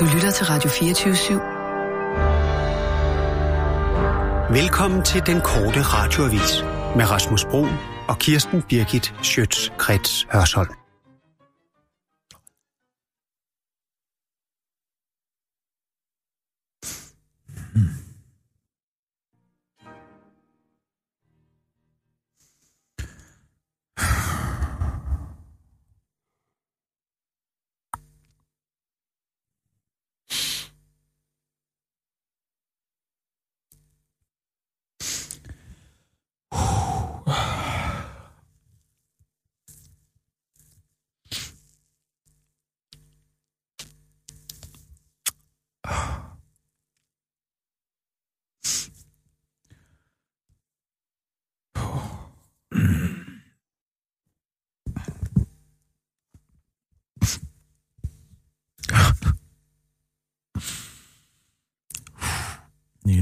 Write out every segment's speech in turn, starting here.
Du lytter til Radio 24 /7. Velkommen til den korte radioavis med Rasmus Bro og Kirsten Birgit Schøtz-Krets Hørsholm.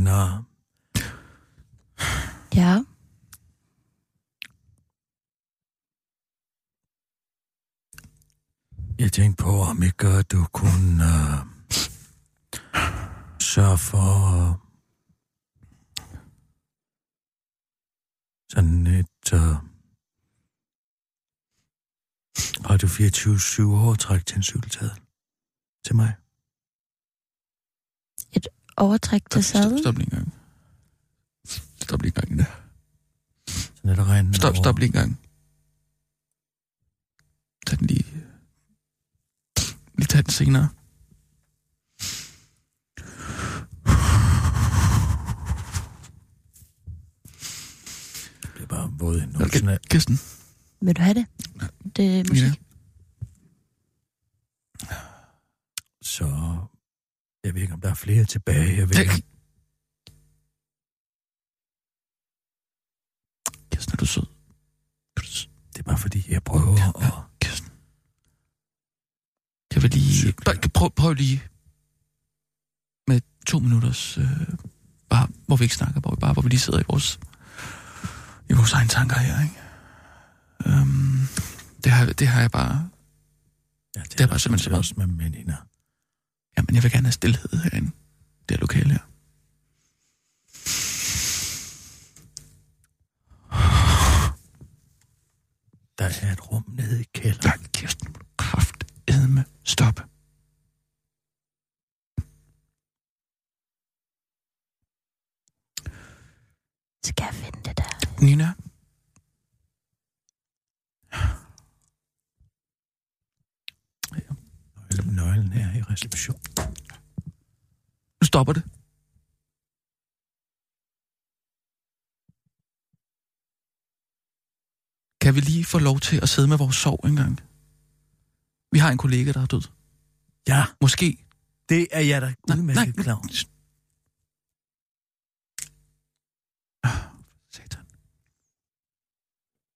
Nina, Ja, jeg tænkte på, om ikke du kunne uh, sørge for uh, sådan et uh, Radio 24 overtræk til en cykeltadel til mig. Overtræk til Stop, sadel. stop lige en gang. Stop lige en gang. Der. Sådan er der regnen Stop, stop lige en gang. Tag den lige... Lige tag den senere. Det er bare våd i numsen af. Kirsten, Vil du have det? Det er musik. Nina. Så jeg ved ikke, om der er flere tilbage. Jeg ved ikke, om... Kirsten, er du sød? Det er bare fordi, jeg prøver Ja, at... Kirsten. Kan vi lige... Cykle. Bare, prøv, prøv lige med to minutters... Øh, bare, hvor vi ikke snakker, hvor vi bare hvor vi lige sidder i vores, i vores egne tanker her, ikke? Øhm, det, har, det har jeg bare... Ja, Det er bare simpelthen så også med Menina. Jamen, jeg vil gerne have stillhed herinde. Det er lokale her. Der er et rum nede i kælderen. Nej, Kirsten, kraft edme stoppe. Skal jeg finde det der? Nina, Nøglen- Nøglen her i reception. nu stopper det. Kan vi lige få lov til at sidde med vores sorg en gang? Vi har en kollega, der er død. Ja, Måske. det er jeg da udmærket klar over. Ah, Satan.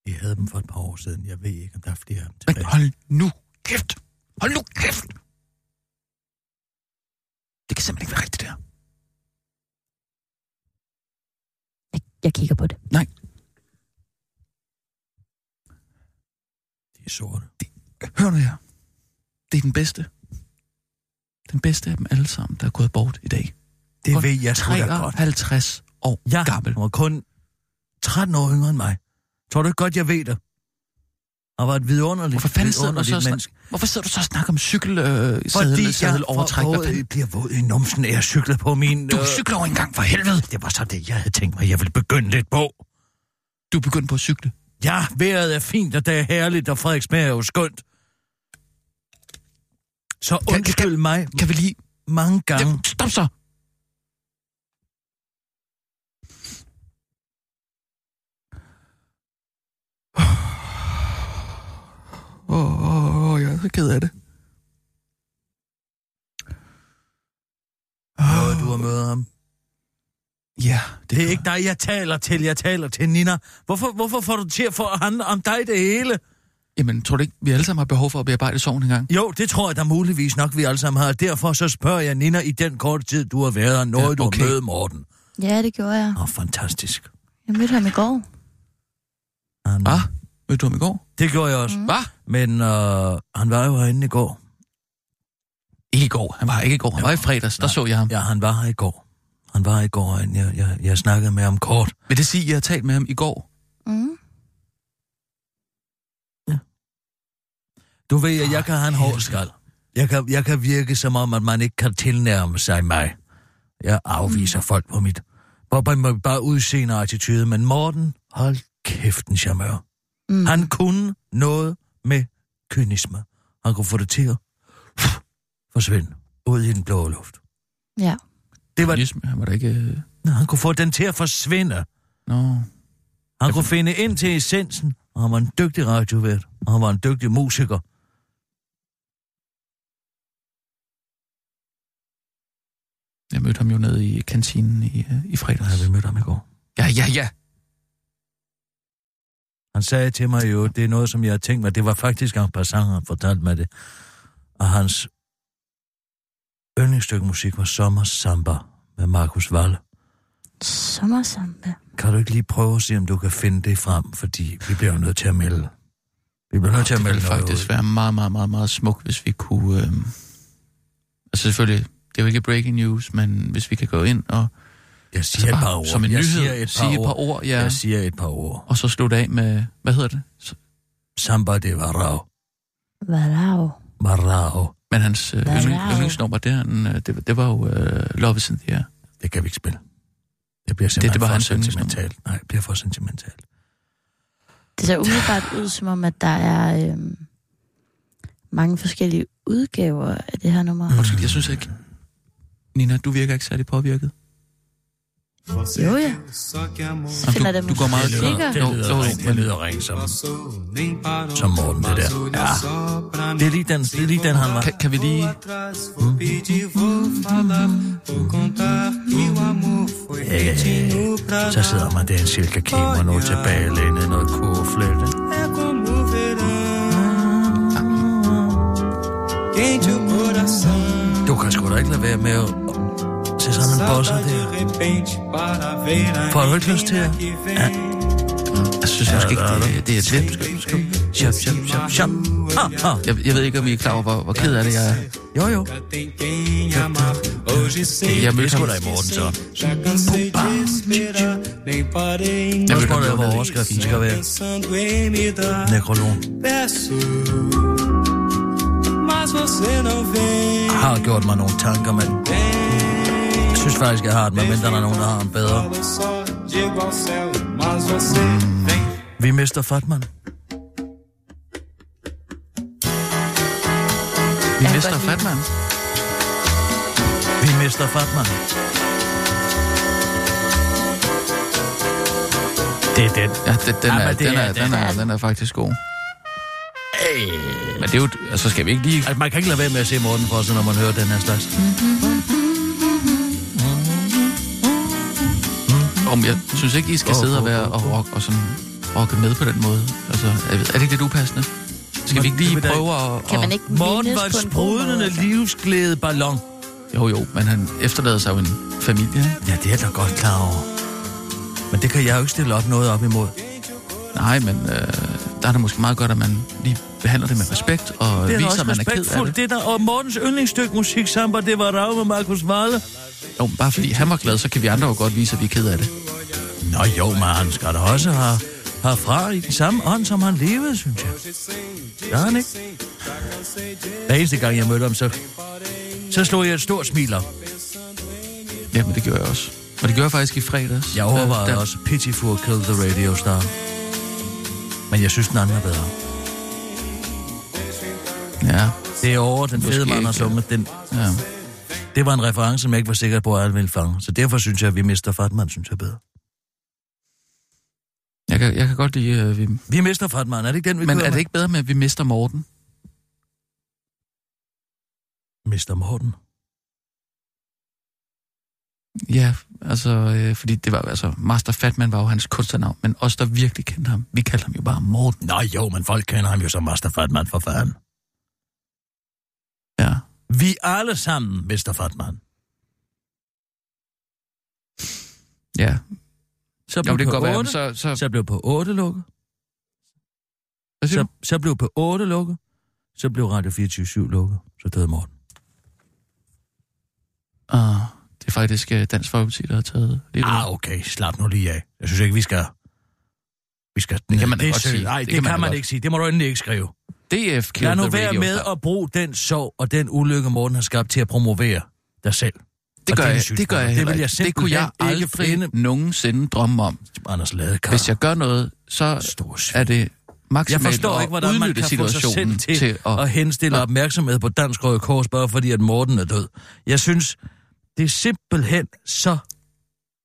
Vi havde dem for et par år siden. Jeg ved ikke, om der er flere af dem Men tilbage. hold nu kæft! Hold nu kæft! Det kan simpelthen ikke være rigtigt, det her. Jeg, jeg kigger på det. Nej, De er sorte. hør nu her. Det er den bedste. Den bedste af dem alle sammen, der er gået bort i dag. Det Kun ved jeg sgu da godt. 53 år Ja, gammel. var kun 13 år yngre end mig. Tror du ikke godt, jeg ved det? Han var et vidunderligt, Hvorfor fanden sidder du så og menneske. Hvorfor sidder du så og snakker om cykel, øh, Fordi sadel, jeg sadel overtræk? Hvad for, fanden? bliver våd i numsen, af jeg cyklede på min... Du øh, cykler over en gang for helvede. Det var så det, jeg havde tænkt mig, jeg ville begynde lidt på. Du er begyndt på at cykle. Ja, vejret er fint, og det er herligt, og Frederiksberg er jo skønt. Så Kan- undskyld kan- mig Kan vi lige... mange gange. Jamen, stop så. Åh, oh, oh, jeg er så ked af det. Noget, du har mødt ham. Ja, det, Det er gør ikke dig, jeg taler til. Jeg taler til Nina. Hvorfor, hvorfor får du til at få handle om dig det hele? Jamen, tror du ikke, vi alle sammen har behov for at bearbejde sorgen en gang? Jo, det tror jeg da muligvis nok, vi alle sammen har. Derfor så spørger jeg Nina i den korte tid, du har været her, noget Ja, okay. du har mødt Morten. Ja, det gjorde jeg. Åh, fantastisk. Jeg mødte ham i går. Han, Hvad? Ham i går? Det gjorde jeg også. Mm. Hvad? Men øh, han var jo herinde i går. Ikke i går. Han var ikke i går. Han var i fredags. Der så jeg ham. Ja, han var her i går. Han var her i går, og jeg, jeg, jeg snakkede med ham kort. Vil det sige, at jeg har talt med ham i går? Mm. Du ved, at jeg kan have en hård skal. Jeg kan, jeg kan virke som om, at man ikke kan tilnærme sig mig. Jeg afviser folk på mit... På, på, på bare udseende og attitude, men Morten, hold kæft en charmeur. Mm. Han kunne noget med kynisme. Han kunne få det til at forsvinde ud i den blå luft. Ja. Det var, Kynisme, han var da ikke... øh, Nå, han kunne få den til at forsvinde. Nå. Han kunne finde ind til essensen, og han var en dygtig radiovært, og han var en dygtig musiker. Jeg mødte ham jo nede i kantinen i, øh, i fredags. Ja, vi mødte ham i går. Ja, ja, ja. Han sagde til mig jo, det er noget, som jeg har tænkt mig. Det var faktisk en passant, han fortalte mig det. Og hans yndlingsstykke musik var Sommer Samba med Markus Walle. Sommersamba. Kan du ikke lige prøve at se, om du kan finde det frem? Fordi vi bliver jo nødt til at melde. Vi bliver nødt til at Det melde ville noget faktisk ud. være meget, meget, meget, meget smukt, hvis vi kunne... Øh... Altså selvfølgelig, det er jo ikke breaking news, men hvis vi kan gå ind og Jeg siger et par ord. som en jeg nyhed siger et par sige et ord. par ord, ja, Jeg siger et par ord. og så slutte af med, hvad hedder det? Så, Samba de Varao. Wow. Varao. men hans øh, er det? yndlingsnummer, det, en, øh, det, det var jo øh, Love is in the Air. Det kan vi ikke spille. Det bliver simpelthen det var for hans sentimentalt. Nej, det bliver for sentimentalt. Det ser umiddelbart ud som om, at der er øhm, mange forskellige udgaver af det her nummer. Mm. Undskyld, jeg synes ikke... Nina, du virker ikke særlig påvirket. Jo, ja. Jamen, Finder du, det du går meget musiker. klar. Det lyder, jo, ring, det lyder ring som, som Morten, det der. Ja. Det er lige den, det er lige den han var. kan, kan vi lige... Ja, så sidder man der en silke kimo, noget tilbage, lænet, noget kurfløjte. Du kan sgu da ikke lade være med at se sådan en bosser der. Får du ikke lyst til at... Ja. Jeg synes måske ikke, det, det er lidt... Shop, shop, shop, shop. Ah, ah. Jeg, jeg ved ikke, om I er klar over, hvor, hvor ked af det jeg er. Jo, jo. Jeg Det mødte er ham, da i morgen, så. jeg mødte ham er, jo hvor overskriften skal være. Nekrolog. Jeg har gjort mig nogle tanker, men jeg synes faktisk, jeg har det, medmindre der er nogen, der har en bedre. Vi mister Fatman. Vi mister Fatman. Vi mister Fatman. Det er den. Ja, den, den, er, det den, er- den, er, den er faktisk god. Men det er jo... Altså, skal vi ikke lige... Altså, man kan ikke lade være med at se Morten for sig, når man hører den her slags. Om jeg synes ikke, I skal sidde og være og, rock, og sådan rocke med på den måde. Altså, er, det ikke lidt upassende? Skal vi ikke lige da prøve at... Kan man ikke Morten var en altså? livsglæde ballon. Jo, jo, men han efterlader sig jo en familie. Ja, det er da godt klar over. Men det kan jeg jo ikke stille op noget op imod. Nej, men øh, der er det måske meget godt, at man lige behandler det med respekt og Det er da viser, at man er ked af det. Det er der, og Mortens yndlingsstykke musik, Samba, det var Rav med Markus Walle. Jo, bare fordi han var glad, så kan vi andre jo godt vise, at vi er ked af det. Nå jo, men han skal da også have, have fra i den samme ånd, som han levede, synes jeg. Gør han ikke? Hver eneste gang, jeg mødte ham, så, så slog jeg et stort smil op. Ja, men det gjorde jeg også. Og det gjorde jeg faktisk i fredags. Jeg overvejede der- også Pitiful Kill the Radio Star. Men jeg synes, den anden er bedre. Ja, Det er over, den fede mand ikke. sunget. Den, ja. Det var en reference, som jeg ikke var sikker på, at alle ville fange. Så derfor synes jeg, at vi mister Fatman, synes jeg bedre. Jeg kan, jeg kan godt lide... Øh, vi... Vi mister Fatman, er det ikke den, vi Men er det ikke bedre med, at vi mister Morten? Mister Morten. Ja, altså, øh, fordi det var altså, Master Fatman var jo hans kunstnernavn, men os, der virkelig kendte ham, vi kaldte ham jo bare Morten. Nå jo, men folk kender ham jo som Master Fatman for fanden. Ja. Vi alle sammen mister Fatman. Ja, Så blev det kan på godt være, men 8, så... så, så blev på 8 lukket. Så, så blev på 8 lukket. Så blev Radio 24 lukket. Så døde Morten. Og det er faktisk øh, Dansk Folkeparti, der har taget lidt Ah, okay, slap nu lige af. Jeg synes ikke, vi skal... Vi skal Det kan man det godt sige. Nej, det, Det det kan man man ikke sige. Det må du endelig ikke skrive. DF Lad killed nu the være med at bruge den sorg og den ulykke, Morten har skabt til at promovere dig selv. Det gør, jeg, det gør jeg Det heller vil jeg. Det kunne jeg aldrig finde. nogensinde drømme om. Anders Ladekar. Hvis jeg gør noget, så er det Jeg maksimalt forstår at ikke, hvordan man kan få sig selv situationen til, til at... at henstille opmærksomhed på Dansk Røde Kors, bare fordi at Morten er død. Jeg synes, det er simpelthen så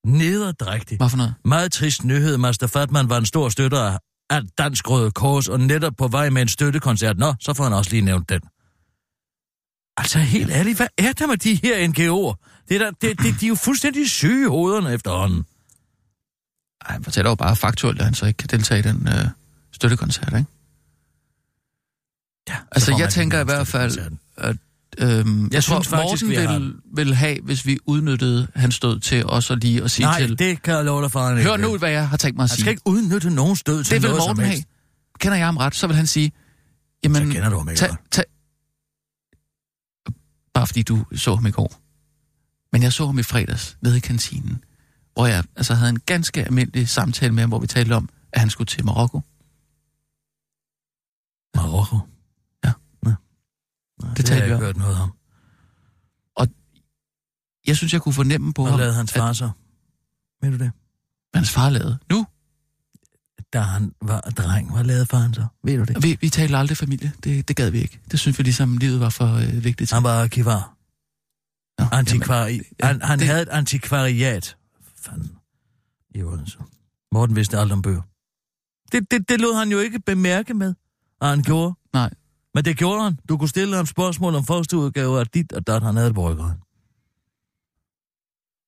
nederdrægtigt. Hvad for noget? Meget trist nyhed. Master Fatman var en stor støtter af- af Dansk Røde Kors, og netop på vej med en støttekoncert. Nå, så får han også lige nævnt den. Altså helt ærligt, hvad er der med de her NGO'er? Det er der, det, det, de er jo fuldstændig syge i hovederne efterhånden. Ej, han fortæller jo bare faktuelt, at han så ikke kan deltage i den øh, støttekoncert, ikke? Ja, Altså, jeg tænker i hvert fald, støttekoncerten. Øhm, jeg, tror, synes faktisk, Morten vi har ville, ville have, hvis vi udnyttede hans stød til også lige at sige Nej, til... det kan jeg love dig for, han Hør nu, vil. hvad jeg har tænkt mig at Han sige. skal ikke udnytte nogen stød til det vil noget Morten som have. Kender jeg ham ret, så vil han sige... Jamen, Så kender du ham ikke godt. tag, Bare fordi du så ham i går. Men jeg så ham i fredags nede i kantinen, hvor jeg altså havde en ganske almindelig samtale med ham, hvor vi talte om, at han skulle til Marokko. Marokko? Nå, det, det talte har jeg vi ikke om. hørt noget om. Jeg synes, jeg kunne fornemme på Hvad ham, lavede hans at far så? Ved du det? hans far lavede. Nu, Da han var dreng, hvad lavede faren så? Ved du det? vi, vi talte aldrig familie. Det, det gad vi ikke. Det synes vi ligesom, livet var for øh, vigtigt. Han var arkivar. Nå, Antikvari. ja, han han det- havde et antikvariat. Fanden. I Odense. Morten vidste alt om bøger. Det, det, det lod han jo ikke bemærke med, at han gjorde. Nej. Men det gjorde han. Du kunne stille ham spørgsmål om første udgave af dit og dat, han havde det på ryggraden.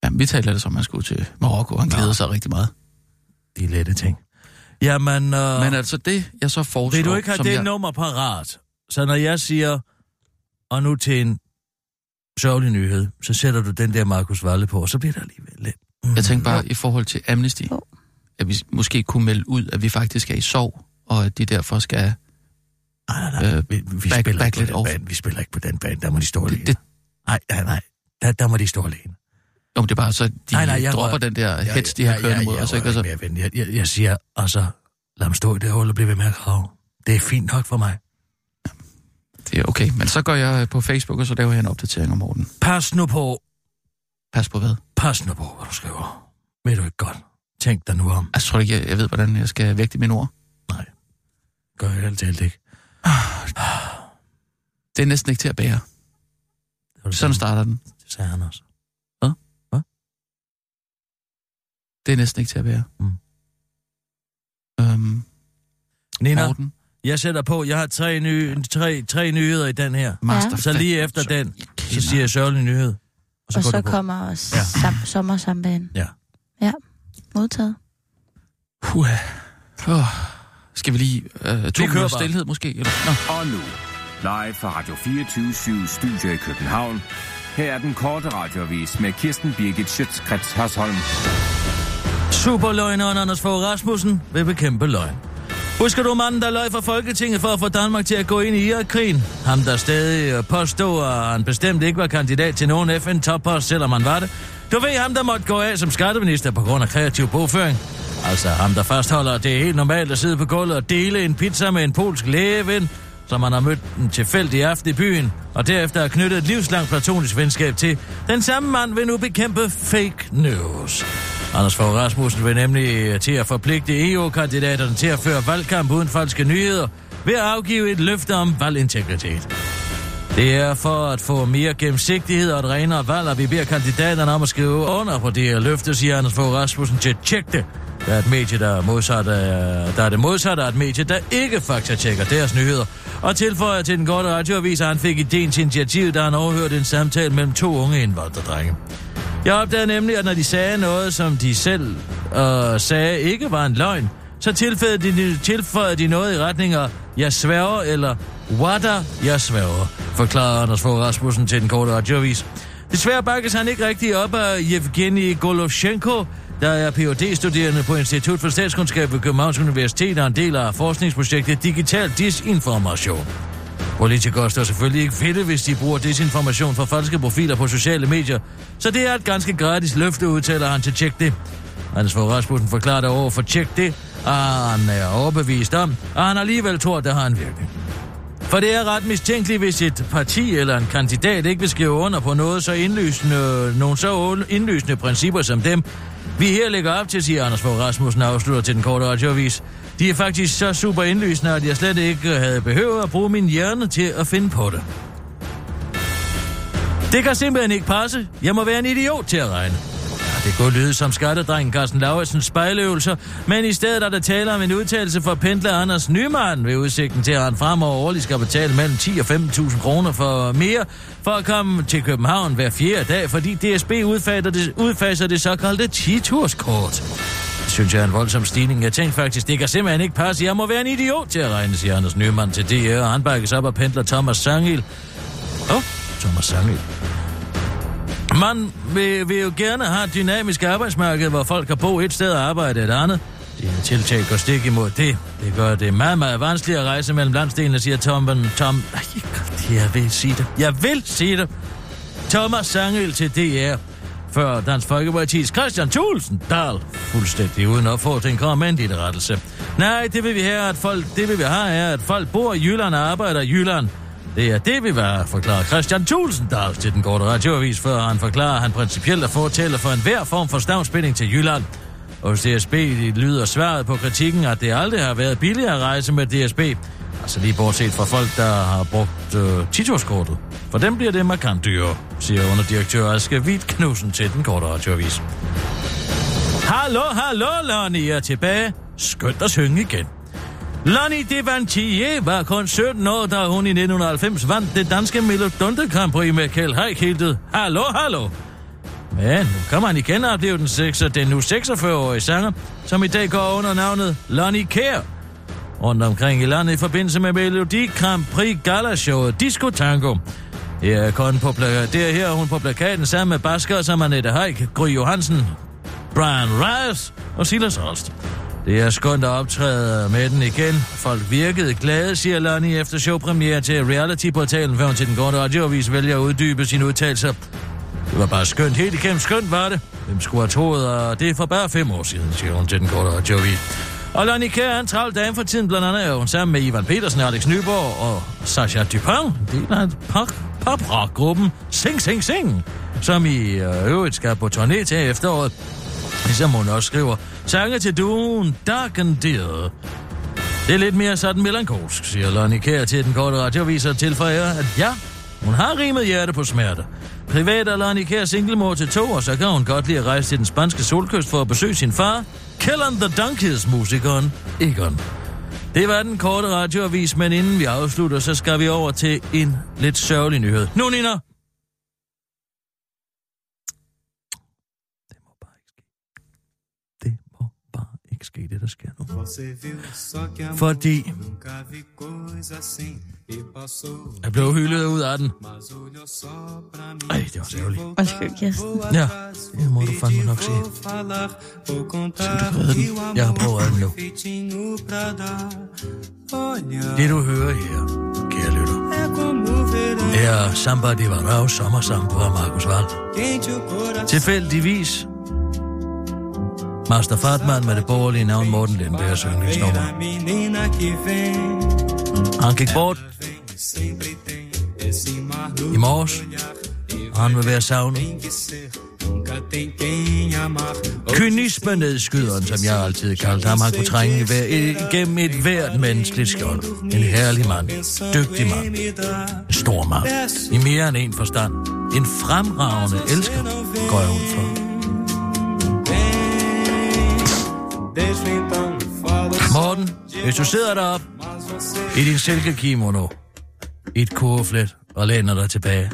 Jamen, vi talte det som, han skulle til Marokko, og han glæder sig rigtig meget. De lette ting. Jamen, øh, Men altså det, jeg så foreslår... vil du ikke have det jeg, nummer parat? Så når jeg siger, og nu til en sørgelig nyhed, så sætter du den der Markus Valle på, og så bliver der alligevel lidt. Mm. Jeg tænker bare i forhold til Amnesty, at vi måske kunne melde ud, at vi faktisk er i sorg, og at de derfor skal... Nej, nej, nej. Øh, vi, vi, back- spiller back ikke lidt på den off. bane. Vi spiller ikke på den bane. Der må de stå alene. Det, Nej, nej, nej. Der, der må de stå alene. jo, det er bare så, de Nej, nej, jeg dropper rører- den der hets, de har kørt mod os, ikke? Altså, Jeg, jeg, jeg, jeg, jeg siger, altså, lad dem stå i det hul og blive ved med at grave. Det er fint nok for mig. det er okay. Men så går jeg på Facebook, og så laver jeg en opdatering om Morten. Pas nu på, Pas på hvad? pas nu på, hvad du skriver. Ved du ikke godt? Tænk dig nu om. Altså, tror ikke, jeg, jeg ved, hvordan jeg skal vægte mine ord? Nej, gør jeg alt talt ikke. Det er næsten ikke til at bære. Det var det Sådan samme, starter den. det sagde han også. Det er næsten ikke til at bære. Mm. Øhm, Nina, Morten, jeg sætter på, jeg har tre, nye, tre, tre nyheder i den her. Master Så lige efter den, så siger jeg sørgelig nyhed. Og så du på. kommer også ja. sam- sommersambanen. Ja. Ja, modtaget. Puh. Oh. Skal vi lige øh, to minutter stillhed måske? Eller? Nå. Og nu, live fra Radio 24 Studio i København. Her er den korte radiovis med Kirsten Birgit Schøtzgrads Hasholm. Superløgneren Anders Fogh Rasmussen vil bekæmpe løgn. Husker du manden, der løg for Folketinget for at få Danmark til at gå ind i Irak-krigen? Ham, der stadig påstod, at han bestemt ikke var kandidat til nogen FN-toppost, selvom han var det. Du ved ham, der måtte gå af som skatteminister på grund af kreativ bogføring. Altså ham, der fastholder, at det er helt normalt at sidde på gulvet og dele en pizza med en polsk lægeven, som han har mødt en tilfældig aften i byen, og derefter har knyttet et livslangt platonisk venskab til. Den samme mand vil nu bekæmpe fake news. Anders Fogh Rasmussen vil nemlig øh, til at forpligte EU-kandidaterne til at føre valgkamp uden falske nyheder ved at afgive et løfte om valgintegritet. Det er for at få mere gennemsigtighed og et renere valg, at vi beder kandidaterne om at skrive under på det her løfte, siger Anders Fogh Rasmussen til Tjek det. Der er et medie, der er, modsat af, der er det modsatte af et medie, der ikke faktatjekker deres nyheder. Og tilføjer til den korte radioavis, at han fik ideen til initiativ, da han overhørte en samtale mellem to unge indvandrerdrenge. Jeg opdagede nemlig, at når de sagde noget, som de selv øh, sagde ikke var en løgn, så tilføjede de, tilføjede de noget i retning af, jeg sværger, eller Wada, jeg sværger, forklarede Anders Fogh Rasmussen til den korte radioavis. Desværre bakkes han ikke rigtig op af Yevgeni Golovchenko, der er phd studerende på Institut for Statskundskab ved Københavns Universitet og en del af forskningsprojektet Digital Disinformation. Politikere står selvfølgelig ikke fedte, hvis de bruger desinformation fra falske profiler på sociale medier, så det er et ganske gratis løfte, udtaler han til Tjek det. Anders Fogh Rasmussen forklarer over for Tjek det, at han er overbevist om, at han alligevel tror, at det har en virkning. For det er ret mistænkeligt, hvis et parti eller en kandidat ikke vil skrive under på noget så indlysende, nogle så indlysende principper som dem, vi her lægger op til, siger Anders Fogh Rasmussen afslutter til den korte radioavis. De er faktisk så super indlysende, at jeg slet ikke havde behøvet at bruge min hjerne til at finde på det. Det kan simpelthen ikke passe. Jeg må være en idiot til at regne. Det kunne lyde som skattedrengen Carsten Lauritsens spejleøvelser, men i stedet er der tale om en udtalelse fra pendler Anders Nyman ved udsigten til, at han fremover årligt skal betale mellem 10 og 15.000 kroner for mere for at komme til København hver fjerde dag, fordi DSB udfaser det, udfaser det såkaldte 10-turskort. Det synes jeg er en voldsom stigning. Jeg tænkte faktisk, det kan simpelthen ikke passe. Jeg må være en idiot til at regne, siger Anders Nyman til DR, og han bakkes op af pendler Thomas Sangil. Åh, oh, Thomas Sangil. Man vil, vil jo gerne have et dynamisk arbejdsmarked, hvor folk kan bo et sted og arbejde et andet. Det her tiltag går stik imod det. Det gør det meget, meget vanskeligt at rejse mellem landsdelene, siger Tom... Tom jeg vil sige det. Jeg vil sige det. Thomas Sangel til DR. Før Dansk Folkeparti's Christian Thulsen Dahl. Fuldstændig uden opfordring kom med en rettelse. Nej, det vil vi have, at folk, det vil vi have, er, at folk bor i Jylland og arbejder i Jylland. Det er det, vi var, forklare Christian Thulsen Dahl til den korte radioavis, før han forklarer, at han principielt er fortæller for enhver form for stavnspænding til Jylland. Og hos DSB lyder svaret på kritikken, at det aldrig har været billigere at rejse med DSB. Altså lige bortset fra folk, der har brugt øh, titårskortet. For dem bliver det markant dyrere, siger underdirektør Aske Hvidt Knudsen til den korte radioavis. Hallo, hallo, Lonnie, er tilbage. Skønt at synge igen. Lonnie Devantier var kun 17 år, da hun i 1990 vandt det danske Melodonte Grand Prix med Kjell Heikhiltet. Hallo, hallo! Men nu kan man igen opleve den, 6, den nu 46-årige sanger, som i dag går under navnet Lonnie Kær. Rundt omkring i landet i forbindelse med Melodi Grand Prix Gala-showet Disco Tango. Her er, kun på plaka- det er her hun på plakaten sammen med basker som Annette Haik, Gry Johansen, Brian Rice og Silas Holst. Det er skønt at optræde med den igen. Folk virkede glade, siger Lonnie efter showpremiere til reality-portalen, før hun til den korte radioavis vælger at uddybe sine udtalelser. Det var bare skønt. Helt igennem skønt var det. Hvem skulle have troet, og det er for bare fem år siden, siger hun til den korte radioavis. Og Lonnie Kjær er en travl dame for tiden, blandt andet er hun sammen med Ivan Petersen, Alex Nyborg og Sasha Dupin, Det er en pop-rock-gruppen Sing Sing Sing, som i øh, øvrigt skal på turné til efteråret. Ligesom hun også skriver, sange til duen Dark and Dear. Det er lidt mere sådan melankolsk, siger Lonnie Kær til den korte radioavis og tilføjer, at ja, hun har rimet hjerte på smerte. Privat er Lonnie Kær singlemor til to, og så kan hun godt lide at rejse til den spanske solkyst for at besøge sin far, Kellen the Donkeys musikeren Egon. Det var den korte radioavis, men inden vi afslutter, så skal vi over til en lidt sørgelig nyhed. Nu, Nina! Ikke ske, det der sker nu. Fordi jeg blev hyldet ud af den. Ej, det var så ærgerligt. Undskyld, Kirsten. Ja, det må du fandme nok sige. Skal du redde den? Jeg har prøvet den nu. Det du hører her, kære lytter, er Samba de Varau sommersang fra Markus Wald. Tilfældigvis Master Fatman med det borgerlige navn Morten Lindbergs yndlingsnummer. Han gik bort i morges, og han vil være savnet. Kynisme nedskyderen, som jeg altid kaldte ham, han kunne trænge hver, igennem et hvert menneskeligt skjold. En herlig mand, dygtig mand, en stor mand, i mere end en forstand. En fremragende elsker, går jeg ud for. Morten, hvis du sidder deroppe i din silkekimono, i et kurflet og læner dig tilbage,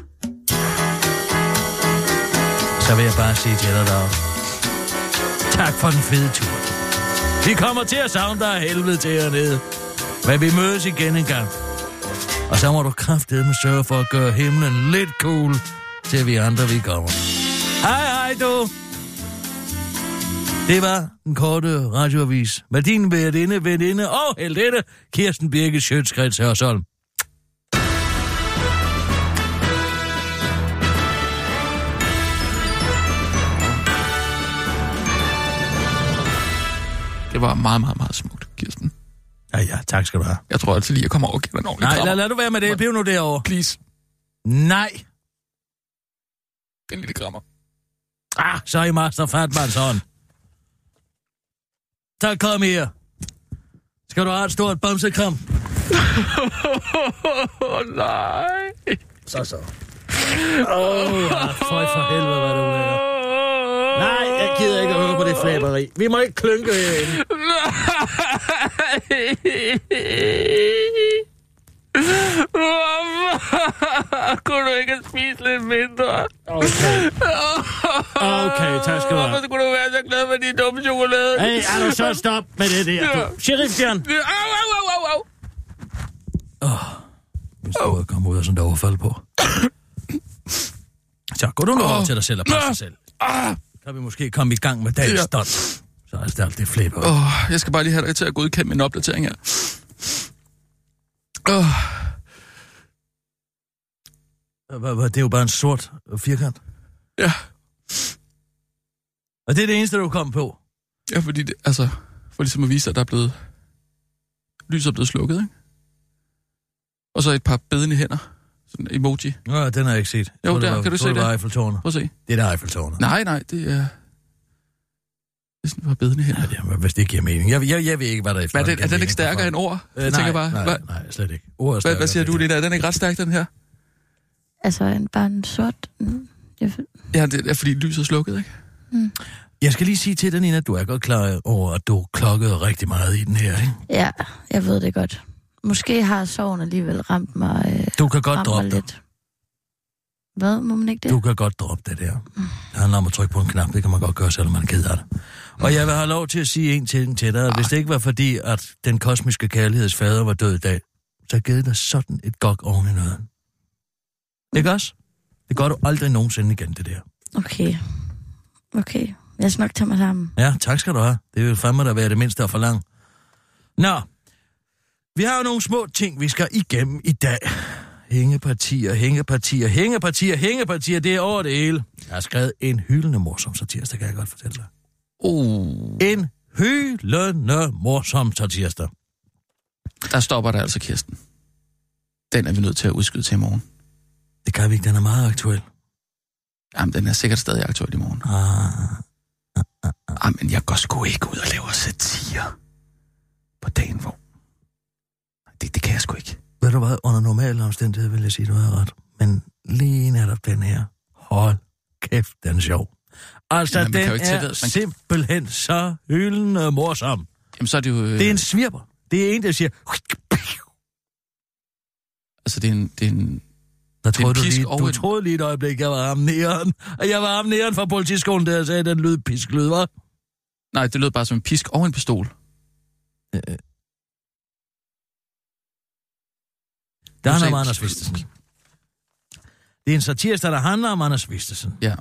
så vil jeg bare sige til dig deroppe, tak for den fede tur. Vi kommer til at savne dig af helvede til hernede, men vi mødes igen en gang. Og så må du kraftedeme sørge for at gøre himlen lidt cool, til vi andre vi kommer. Hej hej du! Det var den korte radioavis med din værtinde, veninde og heldinde, Kirsten Birke Sjøtskreds Hørsholm. Det var meget, meget, meget smukt, Kirsten. Ja, ja, tak skal du have. Jeg tror altid lige, jeg kommer over og giver en Nej, lad, lad, du være med det. Bliv nu derovre. Please. Nej. Den lille krammer. Ah, så er I master fat, man sådan. Så kom her. Skal du have et stort bamsekram? Oh, nej. Så så. Åh, oh, ja, føj for helvede, hvad du laver. Nej, jeg gider ikke at høre på det flaberi. Vi må ikke klynke herinde. kunne du ikke spise lidt mindre? Okay. Okay, tak skal du have. Hvorfor skulle du være så glad for din dumme chokolade? Hey, er du så stop med det der? Du. Sheriff. Au, au, au, au, au. Hvis du komme ud af sådan et overfald på. Så gå du nu over til dig selv og passe dig selv. Kan vi måske komme i gang med dagens Ja. stunt. Så er det alt det flæber. Åh, jeg skal bare lige have dig til at godkende min opdatering her. Hvad, Det er jo bare en sort firkant. ja. Og det er det eneste, du kom på. Ja, fordi det, altså, for ligesom at vise, at der er blevet... Lyset er blevet slukket, ikke? Og så et par bedende hænder. Sådan en emoji. Nå, den har jeg ikke set. Jo, Tror, der, var, kan du se det? det? var Eiffeltårnet. Prøv at se. Det er der Eiffeltårnet. Nej, nej, det er... Det er sådan et par bedende hænder. Ja, det, hvis det giver mening. Jeg, jeg, jeg ved ikke, hvad der er Hvad er, det, er den ikke stærkere end ord? Øh, Jeg nej, tænker bare, nej, hvad, nej, slet ikke. Ord er hvad, stærkere hvad siger du, det. Lina? Er den ikke ret stærk, den her? Altså, en, bare en sort... mm, Jeg, Ja, det er fordi lyset er slukket, ikke? Jeg skal lige sige til dig, Nina, du er godt klar over, at du klokkede rigtig meget i den her, ikke? ja, jeg ved det godt. Måske har sorgen alligevel ramt mig, øh, Du kan godt droppe det. Hvad? Må man ikke det? Du kan godt droppe det der. Det handler om at trykke på en knap, det kan man godt gøre, selvom man er ked af det. Og jeg vil have lov til at sige en ting til dig, hvis det ikke var fordi, at den kosmiske kærligheds fader var død i dag, så givet dig sådan et gok oven i noget. Ikke også? Det gør du aldrig nogensinde igen, det der. Okay. Okay. Jeg skal nok tage mig sammen. Ja, tak skal du have. Det vil fandme da være det mindste at forlange. Nå, vi har jo nogle små ting, vi skal igennem i dag. Hængepartier, hængepartier, hængepartier, hængepartier, det er over det hele. Jeg har skrevet en hyldende morsom satirsdag, kan jeg godt fortælle dig. Oh. En hyldende morsom satirsdag. Der stopper der altså, Kirsten. Den er vi nødt til at udskyde til i morgen. Det kan vi ikke, den er meget aktuel. Jamen, den er sikkert stadig aktuel i morgen. Ah, Jamen, jeg går sgu ikke ud og laver satire på dagen, hvor... Det, det kan jeg sgu ikke. Ved du hvad, under normale omstændigheder vil jeg sige, du har ret. Men lige netop den her, hold kæft, den er sjov. Altså, Jamen, den er man- simpelthen så hyldende morsom. Jamen, så er det jo... Øh, Det er en svirper. Det er en, der siger... Altså, det er en... Det er en Der er troede du, pisk lige, og du en- troede lige et øjeblik, jeg var ham næren. Og jeg var ham næren fra politiskolen, der sagde, den lyd pisklyd, var. nej, det lød bare som en pisk og en pistol. Der Du handler om Anders Vistesen. Det er en satirsdag, der handler om Anders Vistesen. Ja.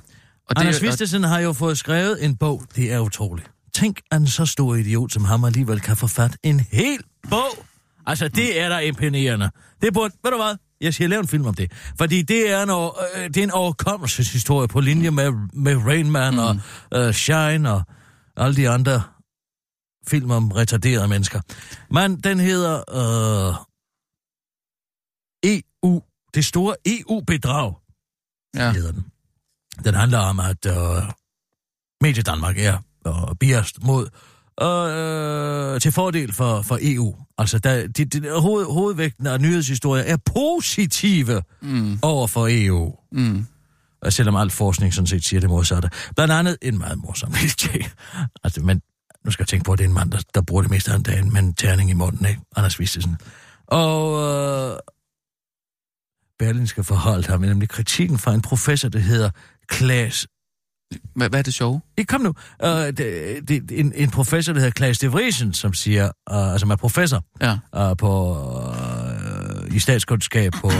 Og det, Anders og- Vistesen har jo fået skrevet en bog. Det er utroligt. Tænk, at en så stor idiot som ham alligevel kan få fat en hel bog. Altså, det er da imponerende. Det burde, ved du hvad? Jeg skal lave en film om det. Fordi det er en, over, øh, det er en overkommelseshistorie på linje med, med Rain Man mm. og øh, Shine og alle de andre film om retarderede mennesker. Men den hedder øh, EU. Det store EU-bedrag Ja. hedder den. Den handler om, at øh, Medie Danmark er øh, biast mod øh, til fordel for, for EU. Altså, der, de, de, hoved, hovedvægten af nyhedshistorier er positive Mm, over for EU. mm. Og selvom al forskning sådan set siger det modsatte. Blandt andet en meget morsom kliché. Altså, men nu skal jeg tænke på, at det er en mand, der, der bruger det meste af dagen med en terning i munden, ikke? Anders Vistesen. Og øh, Berlin skal forholde ham nemlig kritikken fra en professor, der hedder Klaas Hvad, hvad er det sjove? ikke kom nu. Uh, det, det, en, en professor, der hedder Klaas de Vriesen, som siger, uh, altså som er professor Ja. uh, på, uh, i statskundskab på, uh,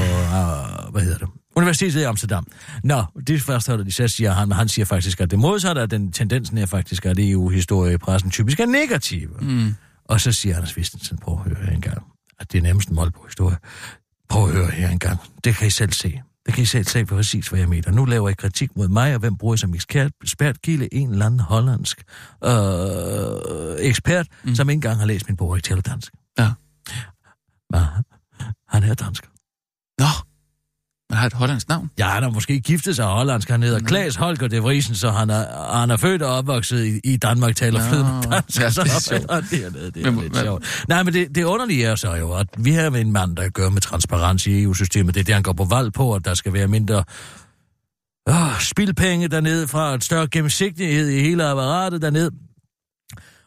hvad hedder det, Universitetet i Amsterdam. Nå, det første, der de så siger han, men han siger faktisk, at det modsatte, at den tendensen er faktisk, at EU-historie i pressen typisk er negativ. Mm. Og så siger Anders Vistesen, prøv at høre her engang, at det er nærmest en mål på historie. Prøv at høre her engang. Det kan I selv se. Det kan I selv se præcis, hvad jeg mener. Nu laver I kritik mod mig, og hvem bruger I som ekspert? Ekspertkilde en eller anden hollandsk øh, ekspert, mm. som ikke engang har læst min bog taler dansk. Ja. Men han er dansk. Nå, man har et hollandsk navn. Ja, han har måske giftet sig hollandsk. Han hedder Klaas Holger de Vriesen, så han er, han er født og opvokset i, i Danmark, taler Nå, flydende dansk. ja, det er sjovt. og dernede, det er Men- lidt men- sjovt. Nej, men det, det underlige er så jo, at vi har en mand, der gør med transparens i EU-systemet. Det er det, han går på valg på, at der skal være mindre åh, spildpenge dernede fra, et større gennemsigtighed i hele apparatet dernede.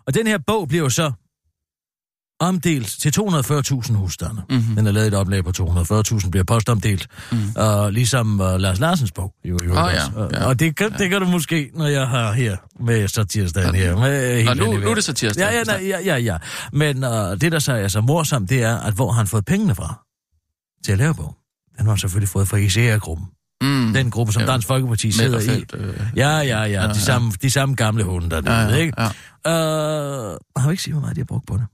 Og den her bog bliver jo så omdelt til 240.000 husstande. Mhm. Mm-hmm. Den er lavet et oplag på 240.000, bliver postomdelt. Mm. Og ligesom uh, Lars Larsens bog. Jo, jo, Åh, ja. Og- ja. Og det kan, det kan du måske, når jeg har her med satirsdagen her. Med Nå, nu, nu er det satirsdag. Ja, ja, nej, ja, ja, ja. Men uh, det, der så er så morsomt, det er, at hvor har han fået pengene fra til at lave bog? Den har han selvfølgelig fået fra ICR-gruppen. Mm. Den gruppe, som Ja. Dansk Folkeparti sidder i. Øh, Ja, ja, ja, Ja, de, ja. samme, de samme gamle hunde dernede, ja, ja, ikke? ja. Uh, han vil ikke sige, hvor meget de har brugt på det.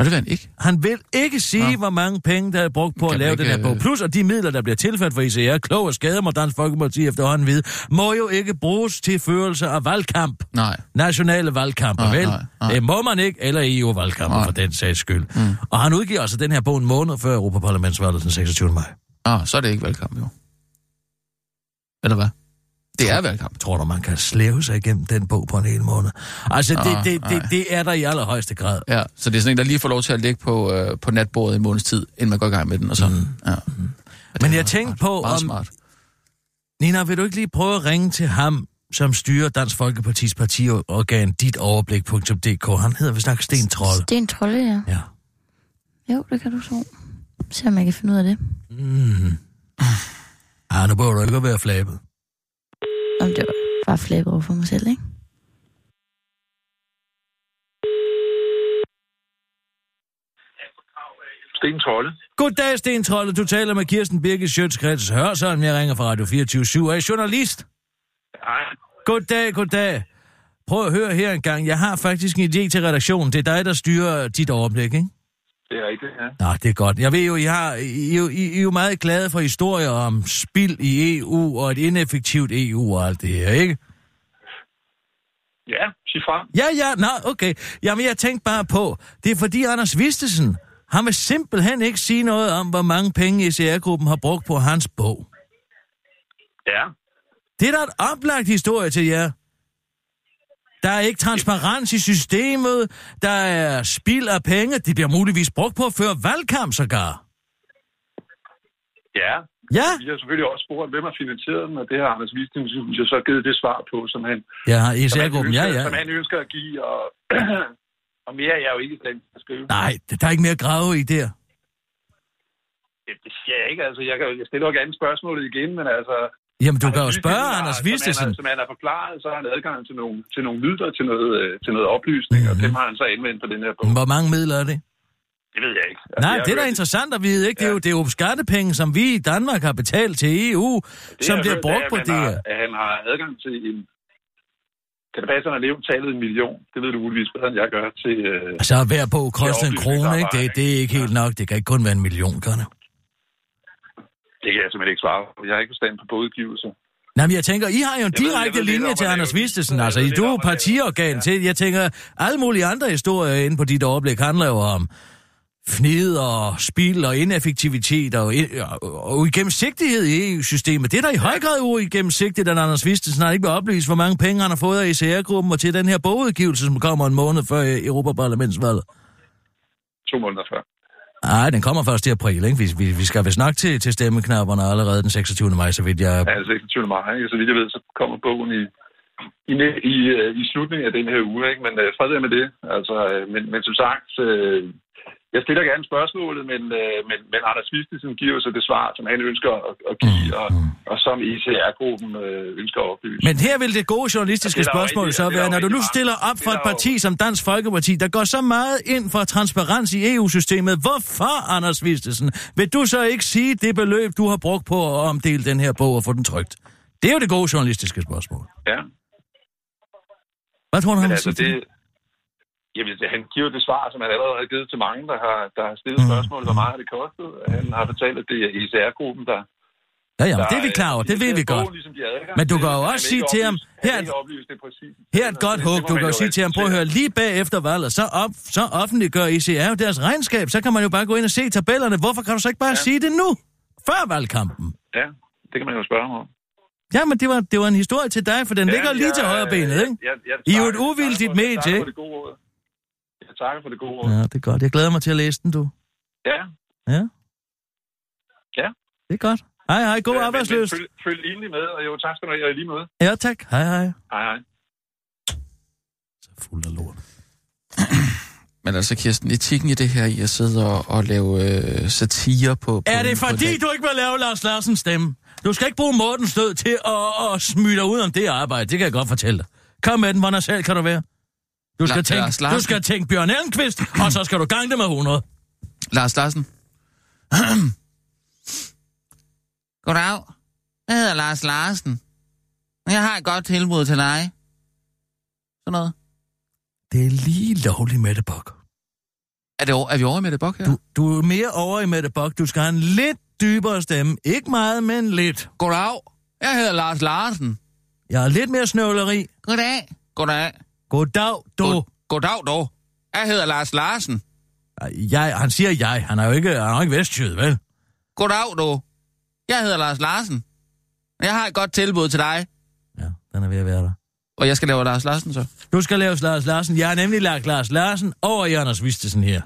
Nå, det vil han ikke. Han vil ikke sige, Nå. hvor mange penge, der er brugt på Kan at lave ikke, den her bog. øh, Plus, at de midler, der bliver tilført for ICR, klog og skade, må Dansk Folkeparti efterhånden vide, må jo ikke bruges til førelse af valgkamp. Nej. Nationale valgkamper, Nej, vel? nej, nej. Det må man ikke, eller EU-valgkamper Nej. for den sags skyld. Mm. Og han udgiver altså den her bog en måned før Europaparlamentsvalget den 26. maj. Ah, så er det ikke valgkamp, jo. Eller hvad? Det er valgkamp. Tror du, man kan slæve sig igennem den bog på en hel måned? Altså, det, Ah, det, det, det er der i allerhøjeste grad. Ja, så det er sådan en, der lige får lov til at ligge på, øh, på natbordet i en måneds tid, inden man går i gang med den, og så... Mm. Ja. Men jeg tænkte på, Meget om... smart. Nina, vil du ikke lige prøve at ringe til ham, som styrer Dansk Folkepartis partiorgan, ditoverblik.dk? Han hedder vist nok Sten Trold. Det er en trolde, ja. Ja. Jo, det kan du tro. Se om jeg kan finde ud af det. Mm. Ah, nu bør du ikke at være flabet. Om det var bare flabet over for mig selv, ikke? Sten Trolle. Goddag, Sten Trolle. Du taler med Kirsten Birgit Sjøtskrets Hørsholm. Jeg ringer fra Radio 24 og er journalist. Hej. Goddag, goddag. Prøv at høre her en gang. Jeg har faktisk en idé til redaktionen. Det er dig, der styrer dit overblik, ikke? Det er rigtigt, ja. Nå, det er godt. Jeg ved jo, I, har, I, jo- I, I er jo meget glade for historier om spild i EU og et ineffektivt EU og alt det her, ikke? Ja, sig frem. Ja, ja, nå, okay. Jamen, jeg tænkte bare på, det er fordi Anders Vistesen, han vil simpelthen ikke sige noget om, hvor mange penge ECR-gruppen har brugt på hans bog. Ja. Det er da et oplagt historie til jer. Der er ikke transparens i systemet, der er spild af penge, de bliver muligvis brugt på at føre valgkamp sågar. Ja. Ja, Vi har selvfølgelig også spurgt, hvem har finansieret den, og det har Anders Wisting jo så givet det svar på, som han, ja som han, ECR-gruppen, ja, ja. som han ønsker at give, og, og mere er jeg jo ikke i stand til at skrive. Nej, der er ikke mere grave i der. Det, det siger jeg ikke, altså jeg, kan, jeg stiller jo gerne spørgsmålet igen, men altså... Jamen, du kan jo spørge har- Anders Vistesen. Som han har forklaret, så har han adgang til nogle, til nogle midler, til noget, øh, til noget oplysning, Mhm. og dem har han så anvendt på den her bog. Hvor mange midler er det? Det ved jeg ikke. Altså, Nej, jeg det er da interessant at vide, ikke? Det er jo, det er jo skattepenge, som vi i Danmark har betalt til EU, Det, som bliver brugt på det han her. har, at han har adgang til en... Kan det passe, at han har tallet en million? Det ved du muligvis bedre, end jeg gør til... Øh, Altså, hver bog koster en krone, ikke? Det, det er ikke helt nok. Det kan ikke kun være en million, kan det? Det kan jeg simpelthen ikke svare på. Jeg har ikke forstand på bogudgivelser. Nej, men jeg tænker, I har jo en direkte ved linje til Anders Vistesen. Altså, I du er partiorgan ja. til. Jeg tænker, alle mulige andre historier inde på dit overblik handler jo om fnid og spil og ineffektivitet og, og, og uigennemsigtighed i EU-systemet. Det er da i høj grad uigennemsigtigt, at Anders Vistesen har ikke vil oplyse, hvor mange penge han har fået af ECR-gruppen og til den her bogudgivelse, som kommer en måned før Europaparlamentsvalget. To måneder før. Nej, den kommer først i april, ikke? Vi, vi, vi skal vel snakke til, til stemmeknapperne allerede den 26. maj, så vidt jeg... Ja, 26. maj, ikke? Så vidt jeg ved, så kommer bogen i, i, i, øh, i slutningen af den her uge, ikke? Men øh, fred med det. Altså, øh, men, men som sagt, øh, jeg stiller gerne spørgsmålet, men, øh, men, men Anders Vistesen giver jo så det svar, som han ønsker at, at give, og, og som ICR-gruppen øh, ønsker at oplyse. Men her vil det gode journalistiske det spørgsmål rigtig- så være, når du nu stiller op for et parti som Dansk Folkeparti, der går så meget ind for transparens i EU-systemet, hvorfor, Anders Vistesen, vil du så ikke sige det beløb, du har brugt på at omdele den her bog og få den trygt? Det er jo det gode journalistiske spørgsmål. Ja, Hvad tror du, han altså det... Jamen, han giver det svar, som han allerede har givet til mange, der har, der har stillet Mm. spørgsmål, hvor meget har det kostet. Han har fortalt, at det er ICR-gruppen, der, Ja, ja, det er vi klar over. Det de ved vi godt. Ligesom de har adgang Men du kan jo også sige til ham, her er-. Her er et godt håb. Du kan jo sige til ham, prøv at høre, lige bagefter valget, så, op, så offentliggør ICR deres regnskab. Så kan man jo bare gå ind og se tabellerne. Hvorfor kan du så ikke bare Ja. sige det nu? Før valgkampen. Ja, det kan man jo spørge ham om. Ja, men det var, det var en historie til dig, for den Ja, ligger lige jeg- til højre benet, ikke? Jeg, jeg, I er jo et uvildigt medie, ikke? for det gode råd. Jeg takker for det gode råd. Ja, det er godt. Jeg glæder mig til at læse den, du. Ja. Ja. Ja. Det er godt. Hej, hej. God Ja, arbejdsløs. Følg, følg endelig med, og jo, tak skal du have, i lige måde. Ja, tak. Hej, hej. Hej, hej. Så fuld af lort. Men altså, Kirsten, etikken i det her i at sidde og, og lave øh, satire på... på Er det på fordi, lag- du ikke vil lave Lars Larsens stemme? Du skal ikke bruge Mortens død til at, at smyge dig ud om det arbejde. Det kan jeg godt fortælle dig. Kom med den, hvor nasal kan du være? Du skal, La- tænke, Lars Larsen. du skal tænke Bjørn Ellenqvist, og så skal du gange det med 100. Lars Larsen. Goddag. Jeg hedder Lars Larsen. Jeg har et godt tilbud til dig. Sådan noget. Det er lige lovligt, Mette Bok. Er, det, er vi over med det bok her? Du, du er mere over i Mette Bok. Du skal have en lidt dybere stemme. Ikke meget, men lidt. Goddag. Jeg hedder Lars Larsen. Jeg har lidt mere snøvleri. Goddag. Goddag. Goddag, du. God, goddag, dog. Jeg hedder Lars Larsen. Jeg, han siger jeg. Han er jo ikke, han er jo ikke vestjyd, vel? Goddag, du. Jeg hedder Lars Larsen. Jeg har et godt tilbud til dig. Ja, den er ved at være der. Og jeg skal lave Lars Larsen så. Du skal lave Lars Larsen. Jeg har nemlig lagt Lars Larsen over i Anders Vistesen her.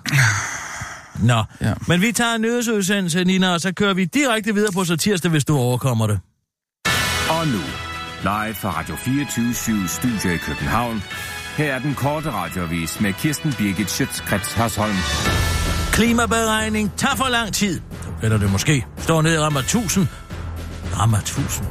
Nå, ja. Ja. men vi tager en nyhedsudsendelse, Nina, og så kører vi direkte videre på så tirsdag, hvis du overkommer det. Og nu, live fra Radio 24 Studio i København. Her er den korte radiovis med Kirsten Birgit Schøtzgrads Hasholm. Klimaberegning tager for lang tid. Du det måske. Står ned i rammer 1000. Rammer 1000.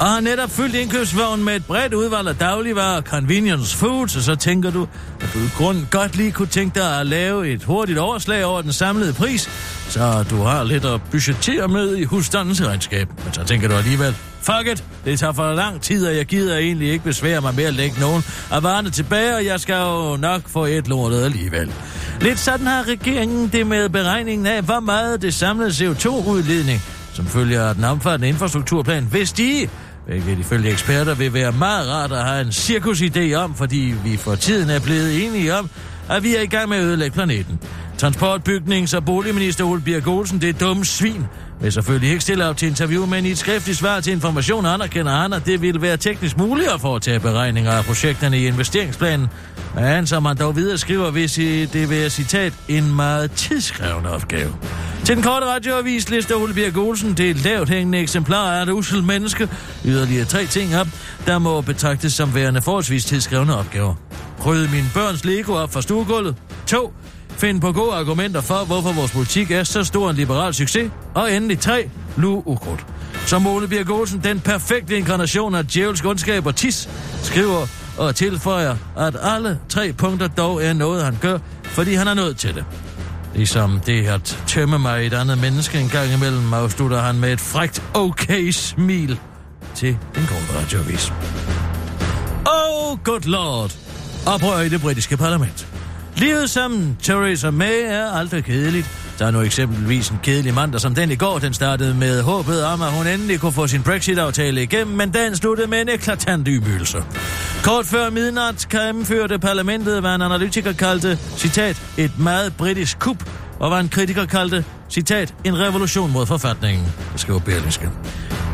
Og har netop fyldt indkøbsvognen med et bredt udvalg af dagligvarer og convenience foods, og så tænker du, at du i grunden godt lige kunne tænke dig at lave et hurtigt overslag over den samlede pris, så du har lidt at budgettere med i husstandens regnskab. Men så tænker du alligevel, fuck it, det tager for lang tid, og jeg gider egentlig ikke besvære mig med at lægge nogen af varerne tilbage, og jeg skal jo nok få et lortet alligevel. Lidt sådan har regeringen det med beregningen af, hvor meget det samlede CO2-udledning, som følger den omfattende infrastrukturplan, vil stige, hvilket ifølge eksperter vil være meget rart at have en cirkusidé om, fordi vi for tiden er blevet enige om, at vi er i gang med at ødelægge planeten. Transportbygnings- og boligminister Ole Birk Olsen, det er dumme svin, vil selvfølgelig ikke stille op til interview, men i et skriftligt svar til information anerkender han, at det ville være teknisk muligt at foretage beregninger af projekterne i investeringsplanen. Men som han dog videre skriver, hvis det vil citat, en meget tidskrævende opgave. Til den korte radioavis lister Ole Birk Olsen det lavt hængende eksemplar af et usel menneske. Yderligere tre ting op, der må betragtes som værende forholdsvis tidskrævende opgaver. Rydde mine børns Lego op fra stuegulvet. 2. Find på gode argumenter for, hvorfor vores politik er så stor en liberal succes. Og endelig 3. Lu ukrudt. Som Ole Birk Olsen, den perfekte inkarnation af djævelsk ondskab og tis, skriver og tilføjer, at alle tre punkter dog er noget, han gør, fordi han er nødt til det. Ligesom det at tømme mig i et andet menneske en gang imellem, afslutter han med et frægt okay smil til den korte radioavis. Oh, good lord! Oprør i det britiske parlament. Livet som Theresa May er aldrig kedeligt. Der er nu eksempelvis en kedelig mandag som den i går. Den startede med håbet om, at hun endelig kunne få sin Brexit-aftale igennem, men den sluttede med en eklatant ymygelse. Kort før midnat gennemførte parlamentet, hvad en analytiker kaldte, citat, et meget britisk kup, og hvad en kritiker kaldte, citat, en revolution mod forfatningen, skriver Berlingske.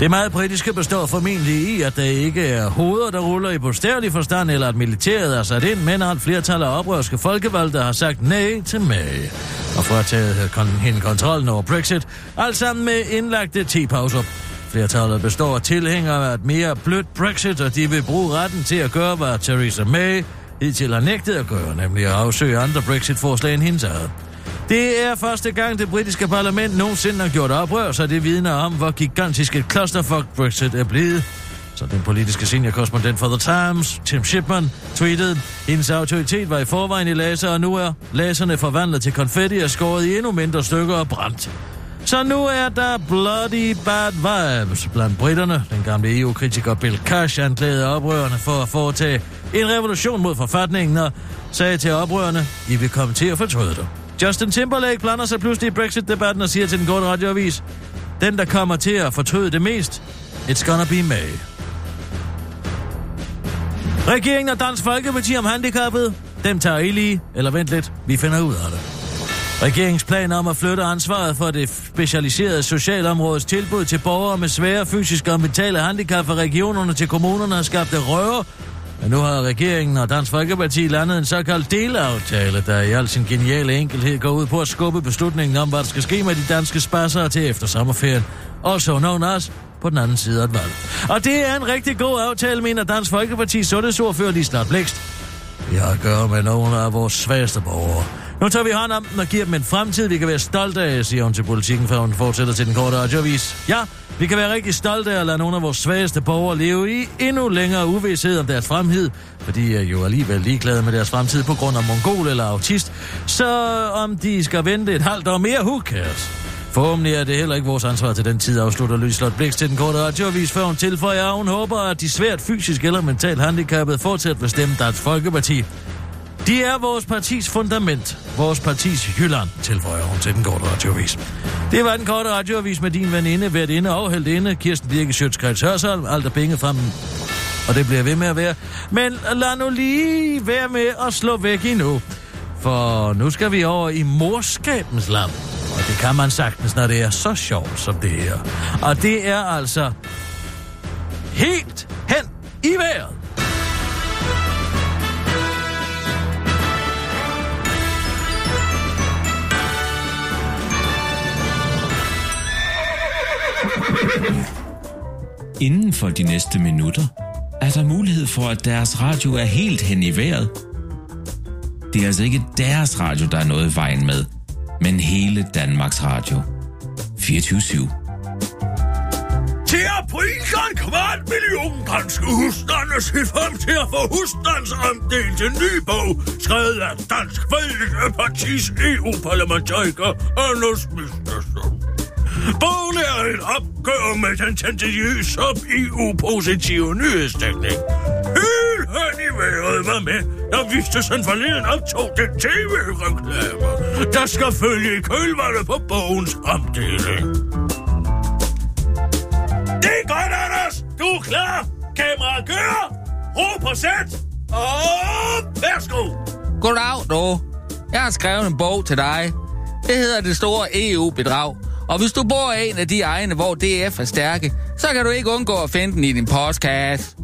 Det meget britiske består formentlig i, at der ikke er hoveder, der ruller i bogstavelig forstand, eller at militæret er sat ind, men at flertal af oprørske folkevalgte har sagt nej til mig. Og frataget øh, kon- hende kontrollen over Brexit, alt sammen med indlagte te-pauser. Flertallet består af tilhængere af et mere blødt Brexit, og de vil bruge retten til at gøre, hvad Theresa May hidtil har nægtet at gøre, nemlig at afsøge andre Brexit-forslag end hendes eget. Det er første gang, det britiske parlament nogensinde har gjort oprør, så det vidner om, hvor gigantisk et clusterfuck Brexit er blevet. Så den politiske seniorkorrespondent for The Times, Tim Shipman, tweetede, hendes autoritet var i forvejen i laser, og nu er laserne forvandlet til konfetti og skåret i endnu mindre stykker og brændt. Så nu er der bloody bad vibes blandt britterne. Den gamle EU-kritiker Bill Cash anklagede oprørerne for at foretage en revolution mod forfatningen og sagde til oprørerne, I vil komme til at fortryde det. Justin Timberlake blander sig pludselig i Brexit-debatten og siger til den korte radioavis, Den, der kommer til at fortryde det mest, it's gonna be May. Regeringen og Dansk Folkeparti om handicappet, dem tager I lige, eller vent lidt, vi finder ud af det. Regeringsplaner om at flytte ansvaret for det specialiserede socialområdes tilbud til borgere med svære fysiske og mentale handicap fra regionerne til kommunerne har skabt røre. Men nu har regeringen og Dansk Folkeparti landet en såkaldt delaftale, der i al sin geniale enkelhed går ud på at skubbe beslutningen om, hvad der skal ske med de danske spassere til efter sommerferien. Også known as altså på den anden side af et valg. Og det er en rigtig god aftale, mener Dansk Folkeparti sundhedsordfører Lislart Blækst. Vi har at gøre med nogle af vores svageste borgere. Nu tager vi hånd om dem og giver dem en fremtid, vi kan være stolte af, siger hun til politikken, før hun fortsætter til den korte radioavis. Ja, vi kan være rigtig stolte af at lade nogle af vores svageste borgere leve i endnu længere uvidshed om deres fremtid, for de er jo alligevel ligeglade med deres fremtid på grund af mongol eller autist, så om de skal vente et halvt år mere, who cares? Forhåbentlig er det heller ikke vores ansvar til den tid, afslutter Lyslot Blix til den korte radioavis, før hun tilføjer, at hun håber, at de svært fysisk eller mentalt handicappede fortsat vil stemme Dansk Folkeparti. De er vores partis fundament. Vores partis Jylland, tilføjer hun til den korte radioavis. Det var den korte radioavis med din veninde, hvert inde og inde, Kirsten Birke Sjøtskreds Hørsholm, alt er penge frem, og det bliver ved med at være. Men lad nu lige være med at slå væk endnu. For nu skal vi over i morskabens land. Og det kan man sagtens, når det er så sjovt som det her. Og det er altså helt hen i vejret. Inden for de næste minutter er der mulighed for, at deres radio er helt hen i vejret. Det er altså ikke deres radio, der er noget i vejen med, men hele Danmarks Radio. 24 Til april kan en kvart million danske husstande se frem til at få husstandsandel til ny bog, skrevet af Dansk Folkepartis EU-parlamentariker Anders Mistersen. Bogen er et opgør med den tendentiøse og EU-positive nyhedsdækning. Helt hen i vejret var med, der viste sådan forleden optog den tv-reklamer, der skal følge i kølvandet på bogens omdeling. Det er godt, Anders! Du er klar! Kamera kører! Ro på sæt! Og værsgo! Goddag, du. Jeg har skrevet en bog til dig. Det hedder Det Store EU-bedrag. Og hvis du bor i en af de egne, hvor DF er stærke, så kan du ikke undgå at finde den i din postkasse.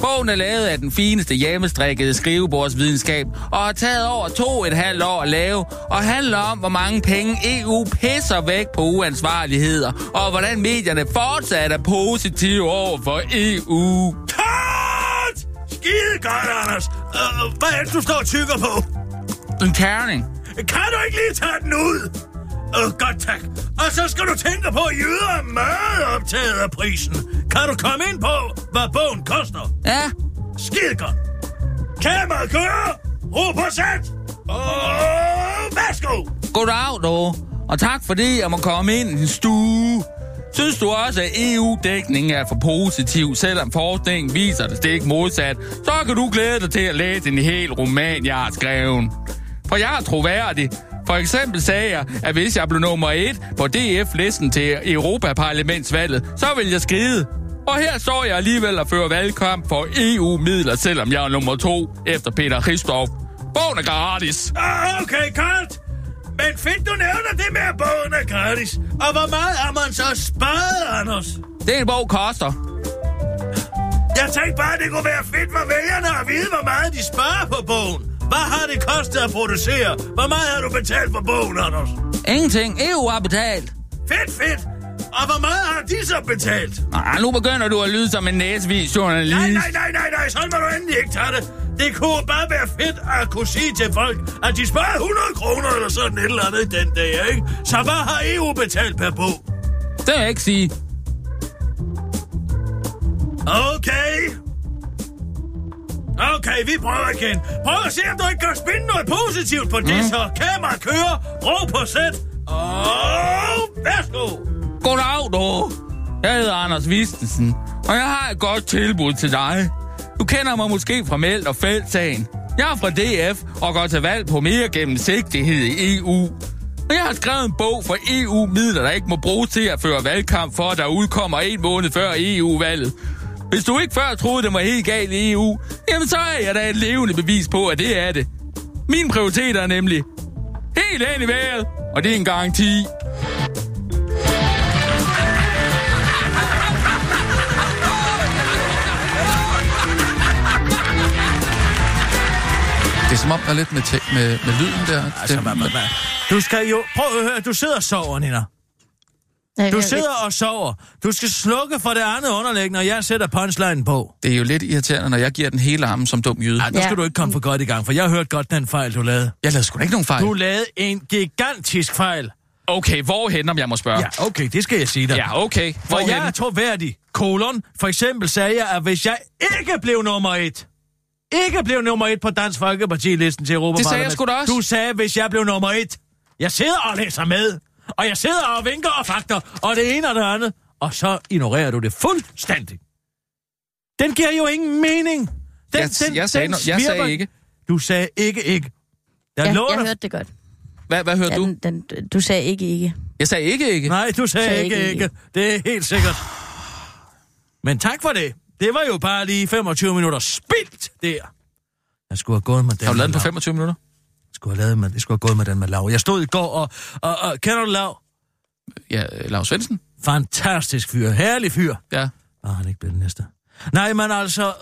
Bogen er lavet af den fineste hjemmestrikkede skrivebordsvidenskab og har taget over to et halvt år at lave og handler om, hvor mange penge EU pisser væk på uansvarligheder og hvordan medierne fortsat er positive over for EU. Cut! Skide godt, Anders! Uh, hvad er det, du står og tykker på? En terning. Kan du ikke lige tage den ud? Åh, uh, godt tak. Og så skal du tænke på, at jyder er meget optaget af prisen. Kan du komme ind på, hvad bogen koster? Ja, Skide godt. Kamera kører. Ro på sæt. Og værsgo. goddag, du. Og tak fordi jeg må komme ind i din stue. Synes du også, at EU-dækningen er for positiv, selvom forskningen viser det stik modsat, så kan du glæde dig til at læse en hel roman, jeg har skrevet. For jeg er troværdig. For eksempel sagde jeg, at hvis jeg blev nummer et på DF-listen til Europaparlamentsvalget, så vil jeg skride. Og her står jeg alligevel og fører valgkamp for EU-midler, selvom jeg er nummer to efter Peter Christoph. Bogen er gratis. Ah, okay, koldt. Men fedt, du nævner det med, at bogen er gratis. Og hvor meget har man så sparet, Anders? Det en bog koster. Jeg tænkte bare, det kunne være fedt for vælgerne at vide, hvor meget de sparer på bogen. Hvad har det kostet at producere? Hvor meget har du betalt for bogen, Anders? Ingenting. EU har betalt. Fedt, fedt. Og hvor meget har de så betalt? Nej, nu begynder du at lyde som en næsvis journalist. Nej, nej, nej, nej, nej, sådan må du endelig ikke tage det. Det kunne bare være fedt at kunne sige til folk, at de sparer 100 kroner eller sådan et eller andet den dag, ikke? Så hvad har EU betalt per bog? Det vil jeg ikke sige. Okay. Okay, vi prøver igen. Prøv at se, om du ikke kan spinde noget positivt på det, Mm. så kamera kører, ro på sæt, og værsgo. Goddag, du. Jeg hedder Anders Vistesen, og jeg har et godt tilbud til dig. Du kender mig måske fra Meld og Fældsagen. Jeg er fra DF og går til valg på mere gennemsigtighed i EU. Og jeg har skrevet en bog for EU-midler, der ikke må bruges til at føre valgkamp for, der udkommer en måned før EU-valget. Hvis du ikke før troede, det var helt galt i EU, jamen så er jeg da et levende bevis på, at det er det. Mine prioriteter er nemlig helt hen i vejret, og det er en garanti. Det er som om, der er lidt med, te- med, med lyden der. Altså, hvad, hvad, hvad? Du skal jo... Prøv at høre, du sidder og sover, Nina. Du sidder og sover. Du skal slukke for det andet underlæg, når jeg sætter punchline på. det er jo lidt irriterende, når jeg giver den hele armen som dum jyde. Ej, nu Ja. skal du ikke komme for godt i gang, for jeg har hørt godt den fejl, du lavede. Jeg lavede sgu da ikke nogen fejl. Du lavede en gigantisk fejl. Okay, hvorhen, om jeg må spørge? Ja, okay, det skal jeg sige dig. Ja, okay. For Hvorhen? jeg er troværdig. Kolon. For eksempel sagde jeg, at hvis jeg ikke blev nummer et, ikke blev nummer et på Dansk Folkeparti-listen til Europa Det sagde jeg sgu da også. Du sagde, hvis jeg blev nummer et. Jeg sidder og læser med, og jeg sidder og vinker og fakter, og det ene og det andet, og så ignorerer du det fuldstændig. Den giver jo ingen mening. Den, Jeg- jeg sagde no- jeg sagde ikke. Du sagde ikke ikke. Jeg Jeg, lover jeg hørte det godt. Hvad, hvad hørte Ja, du? den, den, du sagde ikke ikke. Jeg sagde ikke ikke. Nej, du sagde, Sagde ikke, ikke, ikke. Det er helt sikkert. Men tak for det. Det var jo bare lige 25 minutter spildt der. Jeg skulle have gået med den Har du lavet den på med lav. 25 minutter? Skulle have, lavet med, jeg skulle have gået med den med lav. Jeg stod i går og... og, og kender du lav? Ja, Lars Svendsen? Fantastisk fyr. Herlig fyr. Ja. Nå, han er ikke blevet den næste. Nej, men altså...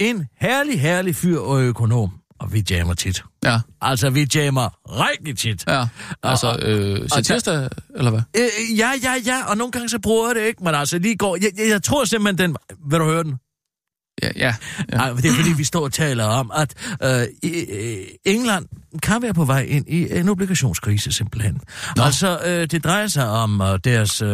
En herlig, herlig fyr og økonom. Og vi jammer tit. Ja, Altså, vi jammer rigtig tit. ja. Altså, Og- øh, og- til tirsdag, eller hvad? Øh, ja, ja, ja, og nogle gange så bruger jeg det ikke, men altså lige går... Jeg, jeg, jeg tror simpelthen, den... Vil du høre den? Ja, ja. ja. Nej, det er fordi, vi står og taler om, at øh, øh, England kan være på vej ind i en obligationskrise, simpelthen. Nå. Altså, øh, det drejer sig om øh, deres... Øh,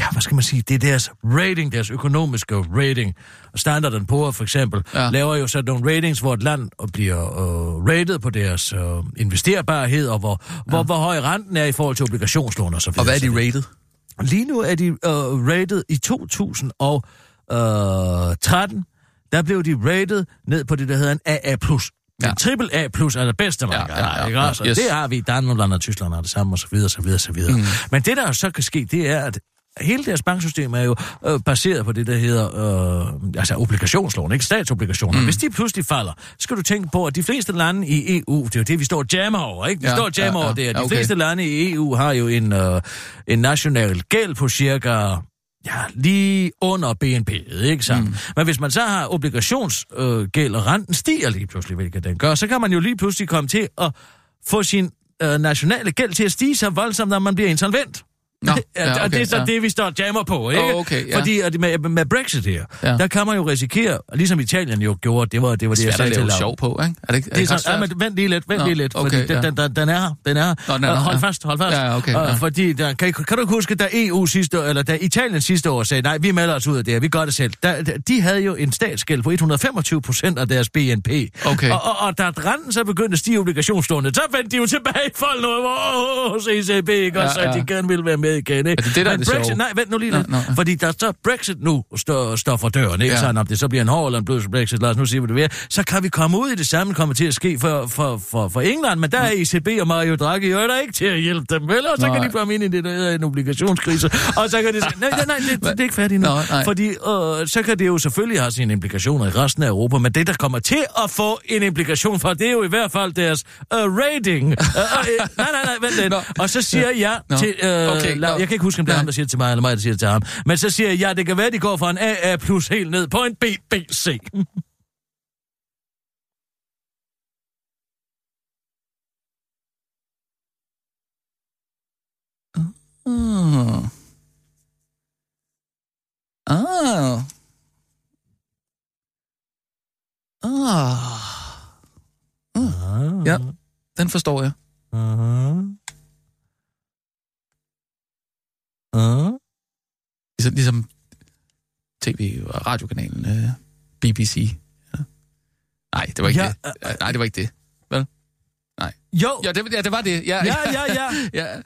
ja, hvad skal man sige? Det er deres rating, deres økonomiske rating. Standard Poor for eksempel ja. Laver jo sådan nogle ratings, hvor et land bliver øh, rated på deres øh, investerbarhed, og hvor, ja. hvor, hvor høj renten er i forhold til obligationslån og så videre. Og hvad er de rated? Lige nu er de øh, rated i 2013. Der blev de rated ned på det, der hedder en AA+. Ja. Ja. En triple A plus er det bedste, man Ja, kan ja, ja, ikke ja, også? yes. Det har vi i Danmark og Tyskland har det samme, og så videre, så videre, så videre. Mm. Men det, der så kan ske, det er, at hele deres banksystem er jo øh, baseret på det, der hedder øh, altså obligationslån, ikke statsobligationer. Mm. Hvis de pludselig falder, skal du tænke på, at de fleste lande i EU, det er jo det, vi står og jammer over, ikke? Vi Ja, står og jammer ja, over ja. det, her. De Okay. fleste lande i EU har jo en, øh, en national gæld på cirka ja, lige under BNP, ikke sandt? Mm. Men hvis man så har obligationsgæld, øh, og renten stiger lige pludselig, hvilket den gør, så kan man jo lige pludselig komme til at få sin øh, nationale gæld til at stige så voldsomt, når man bliver insolvent. Nå, ja, ja, og okay, det er så ja. det, vi står og jammer på, ikke? Åh, okay, ja. Fordi at med, med Brexit her, ja. Der kan man jo risikere, ligesom Italien jo gjorde, det var det, var det jeg Svært sagde til Laura. sjov på, ikke? Er det er Det er ikke ret sådan, ja, men vent lige lidt, vent Nå, lige lidt, fordi okay, den, ja. den, den, den er her, den er her. Nå, den er Øh, hold ja. fast, hold fast. Ja, okay, Øh, ja. Fordi, der, kan, kan du huske, da EU sidste år, eller da Italien sidste år sagde, nej, vi melder os ud af det her, vi gør det selv. Der, der, de havde jo en statsgæld på 125 procent af deres BNP. Okay. Og, og, og da renten så begyndte at stige obligationslånet, så vendte de jo tilbage folk noget, hos ECB, ikke? Og så de gerne ville være med igen, ikke? Er det det, der er Men det Brexit, sjove? nej, vent nu lige lidt. nå, ja. Fordi der så Brexit nu står, står for døren, ikke? Ja. Ja. Sådan, om det så bliver en hård eller en blød Brexit, lad os nu sige, hvad det vil. Så kan vi komme ud i det samme, kommer til at ske for, for, for, for England, men der er ECB og Mario Draghi jo der ikke til at hjælpe dem, vel? Og så Nej. kan de komme ind i det, der hedder en obligationskrise, og så kan det... Nej, nej, nej, det, det er ikke færdigt nu. Nå, nej. Fordi øh, så kan det jo selvfølgelig have sine implikationer i resten af Europa, men det, der kommer til at få en implikation for, det er jo i hvert fald deres uh, rating. Uh, uh, nej, nej, nej, vent lidt. Og så siger jeg Nå. til... Øh, Okay, La- jeg kan ikke huske, om det er ham, der siger det til mig, eller mig, der siger det til ham. Men så siger jeg, ja, det kan være, de går fra en AA plus helt ned på en BBC. Ah. Ah. Ah. Ah. Ja, den forstår jeg. Uh-huh. Uh-huh. Ligesom, ligesom tv- og radiokanalen øh, BBC. Ja. Nej, det var ikke Ja, det. Ja, Nej, det var ikke det. Vel? Jo, Ja, det, ja, det var det. Ja, ja, ja, ja. ja. Det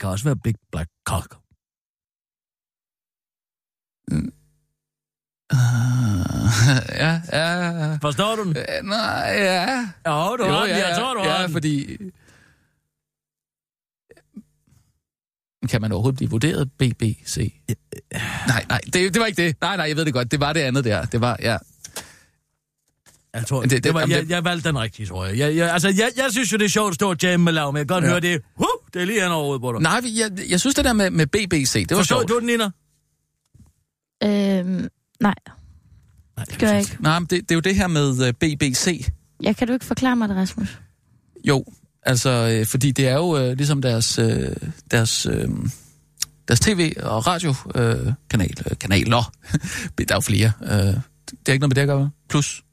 kan også være Big Black Cock. Uh, ja, Ja. Forstår du den? Øh, Nej, ja. Jo, du har den. Jeg tror, du har ja, den. fordi... Kan man overhovedet blive vurderet BBC? Nej, nej, det, det var ikke det. Nej, nej, jeg ved det godt. Det var det andet der. Det var, ja. Jeg tror, Det- det, det- var, jamen, jeg, jeg valgte den rigtige, tror jeg. jeg, jeg altså, jeg, jeg synes jo, det er sjovt at stå og jamme med lav, men jeg kan godt Ja. høre det. Huh, det er lige hen over på dig. Nej, jeg, jeg synes det der med, med BBC, det var Forstår sjovt. du den, Nina? Øhm, nej, Nej, det gør jeg ikke. Nej, men det, det er jo det her med uh, BBC. Jeg kan du ikke forklare mig det, Rasmus? Jo, altså, øh, fordi det er jo øh, ligesom deres, øh, deres, øh, deres tv- og radiokanal, øh, kanal, øh, kanaler. der er jo flere. Øh, det er ikke noget med det at gøre? Plus.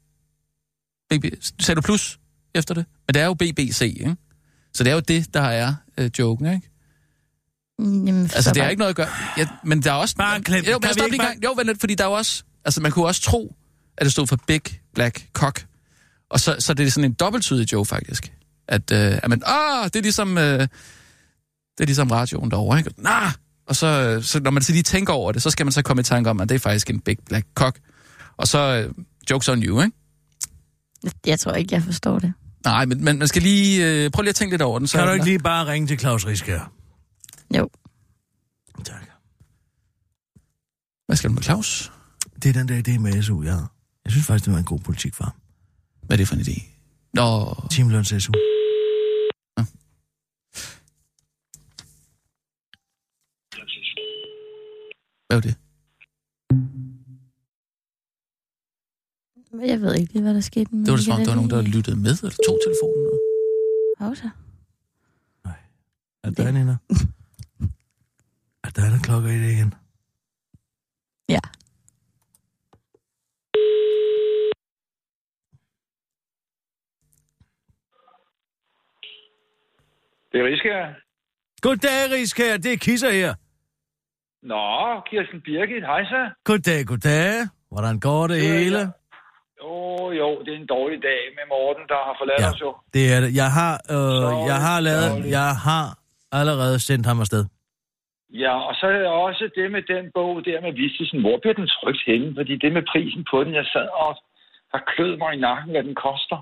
BB, sagde du plus efter det? Men det er jo BBC, ikke? Så det er jo det, der er øh, joken, ikke? Jamen, Altså, det har ikke noget at gøre... Ja, men der er også... Bare klem. Jo, Kan men stop lige en gang. Jo, vent lidt, fordi der er jo også... Altså, man kunne også tro, at det stod for Big Black Cock. Og så, så det er sådan en dobbelttydig joke, faktisk. At, øh, at man... Ah, det er ligesom... Øh, det er ligesom radioen derovre, ikke? Nah! Og så, øh, så når man så lige tænker over det, så skal man så komme i tanke om, at det er faktisk en Big Black Cock. Og så... Øh, jokes on you, ikke? Jeg tror ikke, jeg forstår det. Nej, men, men man skal lige... Øh, prøv lige at tænke lidt over den. Så Kan du ikke lige bare ringe til Claus Riskær? Jo. Tak. Hvad skal du med Claus? Det er den der idé med SU, ja. Jeg synes faktisk, det var en god politik for ham. Hvad er det for en idé? Nå, Timeløns SU. Er det? Jeg ved ikke lige, hvad der skete. Det var det som om, der var nogen, der lyttede med, eller tog telefonen. og- Pauser. Er der en ender? Er der en klokker i det igen? Ja. Det er Riskær. Goddag, Riskær. Det er Kisser her. Nå, Kirsten Birgit, hej så. Goddag, goddag. Hvordan går det Ja, hele? Jo, jo, det er en dårlig dag med Morten, der har forladt Ja. os jo. Det er det. Jeg har, øh, Sorry, jeg har lavet, sorry. jeg har allerede sendt ham afsted. Ja, og så er der også det med den bog der med Vistisen. Hvor bliver den trygt henne? Fordi det med prisen på den, jeg sad og har klød mig i nakken, hvad den koster.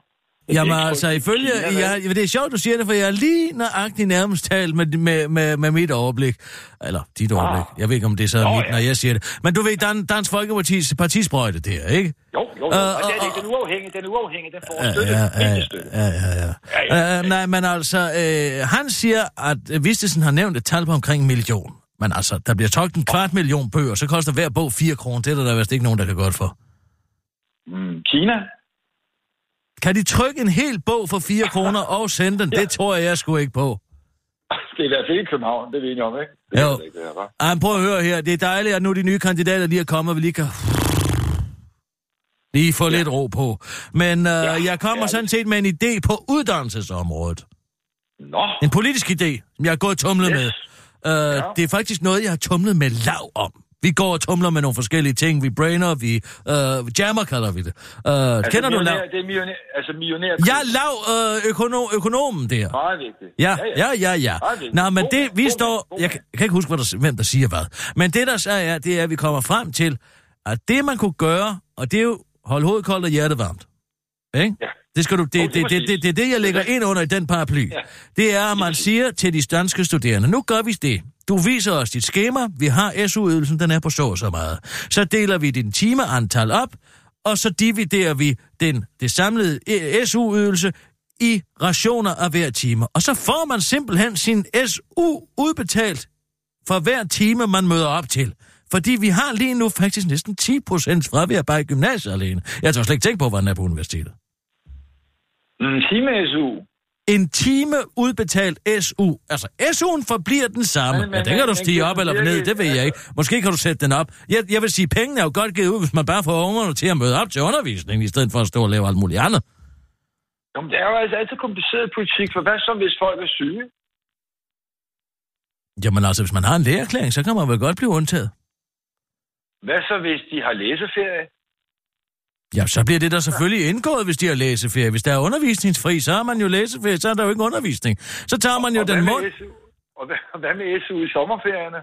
Jamen altså, ifølge, jeg, det er sjovt, du siger det, for jeg er lige nøjagtigt nærmest talt med, med, med, med mit overblik. Eller dit overblik. Jeg ved ikke, om det er så Ah. Nå, mit, ja. når jeg siger det. Men du ved, Dan, Dansk Folkeparti's partisprøjte der, ikke? Jo, jo, jo. Øh, og det er det, den er uafhængig, den er uafhængig, den får støtte, ja, ja, ja, ja, ja. Øh, nej, men altså, øh, han siger, at Vistesen har nævnt et tal på omkring en million. Men altså, der bliver trykt en kvart million bøger, så koster hver bog 4 kroner. Det er der, der vist ikke nogen, der kan godt for. Mm, Kina? Kan de trykke en hel bog for 4 kroner og sende den? Det tror jeg sgu ikke på. Det er i hvert fald ikke København, det er vi enige om, ikke? Det Jo. det ikke, det her? Ej, prøv at høre her. Det er dejligt, at nu de nye kandidater lige er kommet, og vi lige kan... Lige få ja. lidt ro på. Men øh, ja, jeg kommer er sådan set med en idé på uddannelsesområdet. Nå, En politisk idé, som jeg har gået og tumlet Yes. med. Øh, ja. Det er faktisk noget, jeg har tumlet med lav om. Vi går og tumler med nogle forskellige ting. Vi brainer, vi øh, jammer, kalder vi det. Øh, altså, kender du lav? Det er millionær, altså millionær. Ja, lav øh, økonom, økonomen der. Meget vigtigt. Ja, ja, ja, ja. Vigtigt. Nå, men det, vi står... Jeg, kan- ikke huske, hvad der, hvem der siger hvad. Men det, der så er, det er, at vi kommer frem til, at det, man kunne gøre, og det er jo holde hovedet koldt og hjertet varmt. Ikke? Ja. Det, skal du, det, det, det, det, det, det er det, jeg lægger ind under i den paraply. Ja. Det er, at man siger til de danske studerende, nu gør vi det. Du viser os dit skema, vi har SU-ydelsen, den er på så og så meget. Så deler vi din timeantal op, og så dividerer vi den, det samlede eh, SU-ydelse i rationer af hver time. Og så får man simpelthen sin SU udbetalt for hver time, man møder op til. Fordi vi har lige nu faktisk næsten 10 procent fravær bare i gymnasiet alene. Jeg tror slet ikke tænke på, hvordan er på universitetet. Mm, time SU. En time udbetalt SU. Altså, SU'en forbliver den samme. Men- men- ja, den kan du stige op eller ned, det ved jeg ikke. Måske kan du sætte den op. Jeg, jeg vil sige, pengene er jo godt givet ud, hvis man bare får ungerne til at møde op til undervisning, i stedet for at stå og lave alt muligt andet. Jamen, det er jo altså altid kompliceret politik, for hvad så, hvis folk er syge? Jamen altså, hvis man har en lægeerklæring, så kan man vel godt blive undtaget. Hvad så, hvis de har læseferie? Ja, så bliver det der selvfølgelig indgået, hvis de har læseferie. Hvis der er undervisningsfri, så har man jo læseferie, så er der jo ikke undervisning. Så tager man jo Og den mund... Og hvad, med SU i sommerferierne?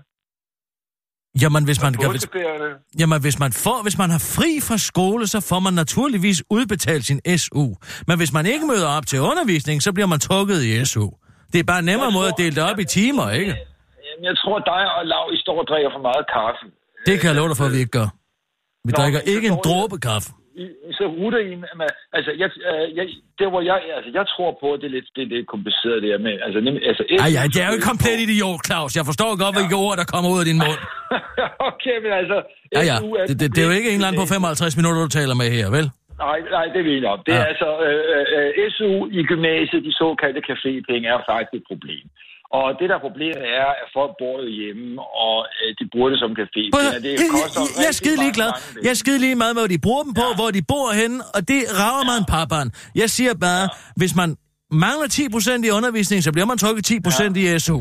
Jamen, hvis man, påskeferierne. jamen hvis, man får, hvis man har fri fra skole, så får man naturligvis udbetalt sin SU. Men hvis man ikke møder op til undervisning, så bliver man trukket i SU. Det er bare en nemmere Jeg måde at tror- dele det op i timer, ikke? Jamen, jeg tror, dig og Lav, I står og drikker for meget kaffe. Det kan jeg love dig for, at vi ikke gør. Vi Nå, drikker ikke en dråbe kaffe. Så ruter I... med- Altså, jeg, øh, jeg, der hvor jeg... Altså, jeg tror på, at det er lidt, det er lidt kompliceret, det her med... Altså, nemlig, altså, Ej, ja, det er jo ikke komplet idiot, Claus. Jeg forstår godt, hvilke ord, der kommer ud af din mund. okay, men altså... Ja, ja. Et Det, det, det er jo ikke en eller anden på problem. 55 minutter, du taler med her, vel? Nej, nej, det ved jeg om. Det er Ja. altså... Øh, øh, SU i gymnasiet, de såkaldte cafépenge, er faktisk et problem. Og det der problemet er, at folk bor jo hjemme, og øh, de bruger det som café. Høre, det jeg, koster jeg, jeg er skide mange penge. Jeg er skide lige meget med, hvad de bruger dem på, hvor de bor henne, og det rager mig en papbarn. Jeg siger bare, hvis man mangler 10% i undervisning, så bliver man trukket 10% i SU.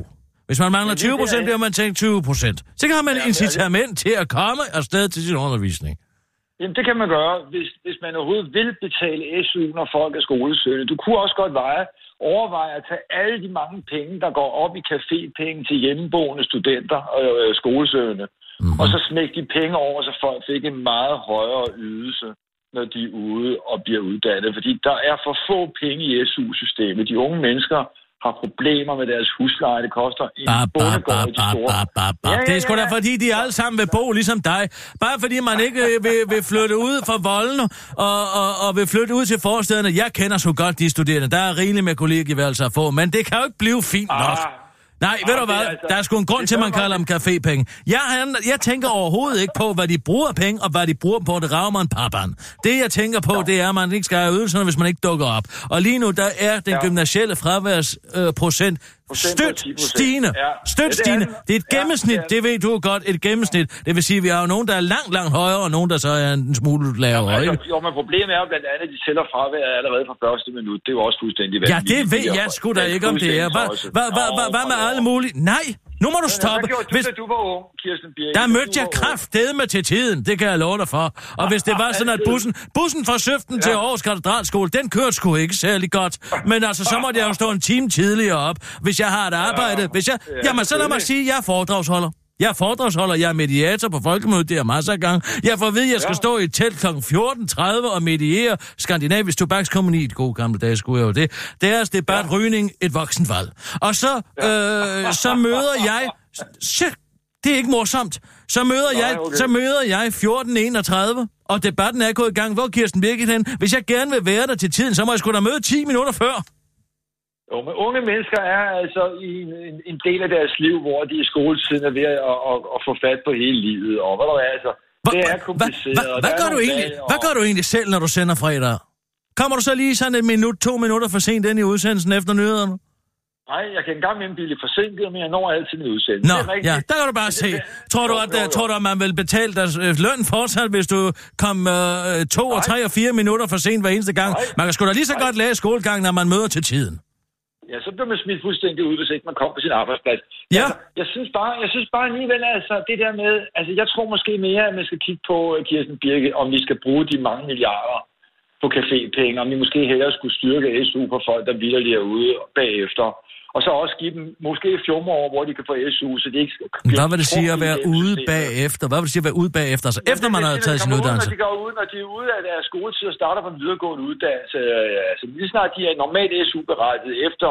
Hvis man mangler Men det 20%, er- bliver man tænkt 20%. Så har man Ja, men incitament til at komme afsted til sin undervisning. Jamen, det kan man gøre, hvis, hvis man overhovedet vil betale SU, når folk er skolesøgende. Du kunne også godt veje, overveje at tage alle de mange penge, der går op i cafépenge til hjemmeboende studenter og øh, skolesøgende, mm-hmm. og så smække de penge over, så folk fik en meget højere ydelse, når de er ude og bliver uddannet. Fordi der er for få penge i SU-systemet. De unge mennesker har problemer med deres husleje. Det koster en Ba, ba, ba, ba, ba, ba, ba. Ja, ja, Det er sgu da ja. fordi, de alle sammen vil bo ligesom dig. Bare fordi man ikke øh, vil, vil flytte ud fra volden og, og, og vil flytte ud til forstederne. Jeg kender så godt de studerende. Der er rigeligt med kollegieværelser at få, men det kan jo ikke blive fint nok. Nej, ved du hvad? altså- Der er sgu en grund til, at man kalder dem cafépenge. Jeg, han- jeg tænker overhovedet ikke på, hvad de bruger penge, og hvad de bruger på. Det rager mig en pappan. Det, jeg tænker på, det er, at man ikke skal have ydelserne, hvis man ikke dukker op. Og lige nu, der er den Ja. gymnasielle fraværsprocent øh, 10%. stigende. Ja. Stødt Ja, det er stigende. Det er et Ja, gennemsnit, det er det ved du godt, et gennemsnit. Det vil sige, at vi har jo nogen, der er langt, langt højere, og nogen, der så er en smule lavere. Altså, ikke? jo, men problemet er jo blandt andet, at de tæller fraværet allerede fra første minut. Det er jo også fuldstændig Ja, det vanvittigt. ved jeg sgu da ikke, om det er. Hvad, hvad, hvad, hvad, hvad med alle mulige? Nej, nu må du stoppe. Hvad gjorde du, Hvis, da du var ung, Kirsten Birke? Der mødte jeg kraftedeme til tiden, det kan jeg love dig for. Og hvis det var sådan, at bussen, bussen fra Søften til Ja. Aarhus Katedralskole, den kørte sgu ikke særlig godt. Men altså, så måtte jeg jo stå en time tidligere op, hvis jeg har et arbejde. Hvis jeg, jamen, så lad mig sige, at jeg er foredragsholder. Jeg er foredragsholder, jeg er mediator på Folkemødet, det er masser af gange. Jeg får at vide, at jeg skal Ja. stå i et telt kl. 14.30 og mediere Skandinavisk Tobakskompagni, de gode gamle dage skulle jeg jo det. Deres debat, ja. rygning, et voksenvalg. Og så, øh, så møder jeg... Shit, det er ikke morsomt. Så møder, Nej, jeg, okay. så møder jeg 14.31, og debatten er gået i gang. Hvor Kirsten Birgit hen? Hvis jeg gerne vil være der til tiden, så må jeg sgu da møde 10 minutter før. Jo, men unge mennesker er altså i en, en, del af deres liv, hvor de i skoletiden er ved at, at, at, at få fat på hele livet. Og hvad der er, altså, Hva, det er kompliceret. hva- og hvad, gør du egentlig, hvad og- gør du egentlig selv, når du sender fredag? Kommer du så lige sådan et minut, to minutter for sent ind i udsendelsen efter nyhederne? Nej, jeg kan engang med blive forsinket, men jeg når altid min udsendelse. Nå, ja, der kan du bare se. Tror du, Jo, at, jo, øh, jo. tror du, at man vil betale dig øh, løn fortsat, hvis du kom øh, to og Nej. tre og fire minutter for sent hver eneste gang? Nej. Man kan sgu da lige så Nej. godt læse skolegang, når man møder til tiden. Ja, så bliver man smidt fuldstændig ud, hvis ikke man kommer på sin arbejdsplads. Ja. Altså, jeg synes bare, jeg synes bare alligevel, altså, det der med, altså, jeg tror måske mere, at man skal kigge på, uh, Kirsten Birke, om vi skal bruge de mange milliarder på cafépenge, om vi måske hellere skulle styrke SU på folk, der vildt er ude bagefter. Og så også give dem måske 14 år, hvor de kan få SU, så de ikke skal... Hvad vil det sige at være ude bagefter? Hvad vil det sige at være ude bagefter? Altså efter man har taget sin kommer ud, uddannelse? Når de går ud, når de er ude af deres skoletid og starter på en videregående uddannelse, øh, altså lige snart de er normalt SU-berettiget efter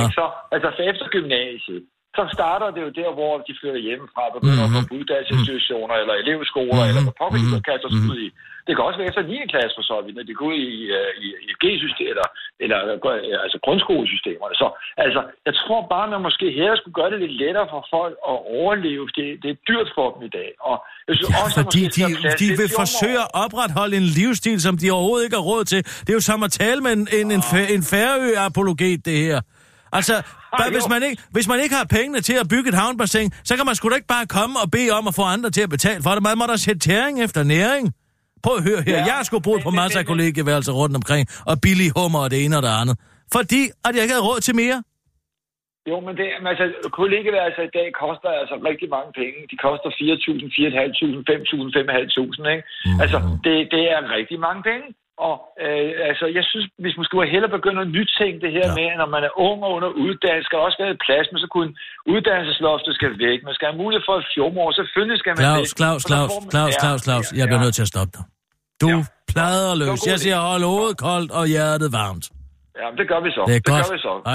ikke? Så, altså efter gymnasiet, så starter det jo der, hvor de flytter hjemmefra, begynder Mhm. mm-hmm. på uddannelsesinstitutioner eller elevskoler, mm-hmm. eller på pokker, de kaster sig ud i. Det kan også være efter 9. klasse for så vidt, når de går ud i, øh, i, i G-systemet, eller, eller øh, altså grundskolesystemerne. Så altså, jeg tror bare, man måske her skulle gøre det lidt lettere for folk at overleve. Det, det er dyrt for dem i dag. Og jeg synes Ja, også, fordi de, plads de vil 14 år. forsøge at opretholde en livsstil, som de overhovedet ikke har råd til. Det er jo som at tale med en, en, en, en færø-apologet, det her. Altså, bare, hvis, man ikke, hvis man ikke har pengene til at bygge et havnbassin, så kan man sgu da ikke bare komme og bede om at få andre til at betale for det. Man må da sætte tæring efter næring. Prøv at høre her. Ja, Jeg har sgu boet på masser af kollegieværelser rundt omkring, og billige hummer og det ene og det andet. Fordi, at jeg ikke havde råd til mere. Jo, men det, altså, kollegeværelser i dag koster altså rigtig mange penge. De koster 4.000, 4.500, 5.000, 5.500, ikke? Mhm. Altså, det, det er rigtig mange penge. Og øh, altså, jeg synes, hvis man skulle hellere begynde at nytænke det her Ja. med, at når man er ung og under uddannelse, skal der også være plads, men så kunne uddannelsesloftet skal væk. Man skal have mulighed for et fjormor. Selvfølgelig skal man Claus, det. Claus, så Claus, man- Claus, Claus, Claus. Jeg bliver ja. nødt til at stoppe dig. Du Ja. plader løs. var Jeg siger hold hovedet koldt og hjertet varmt. Ja, det gør vi så. Det er det godt. gør vi så. Hej,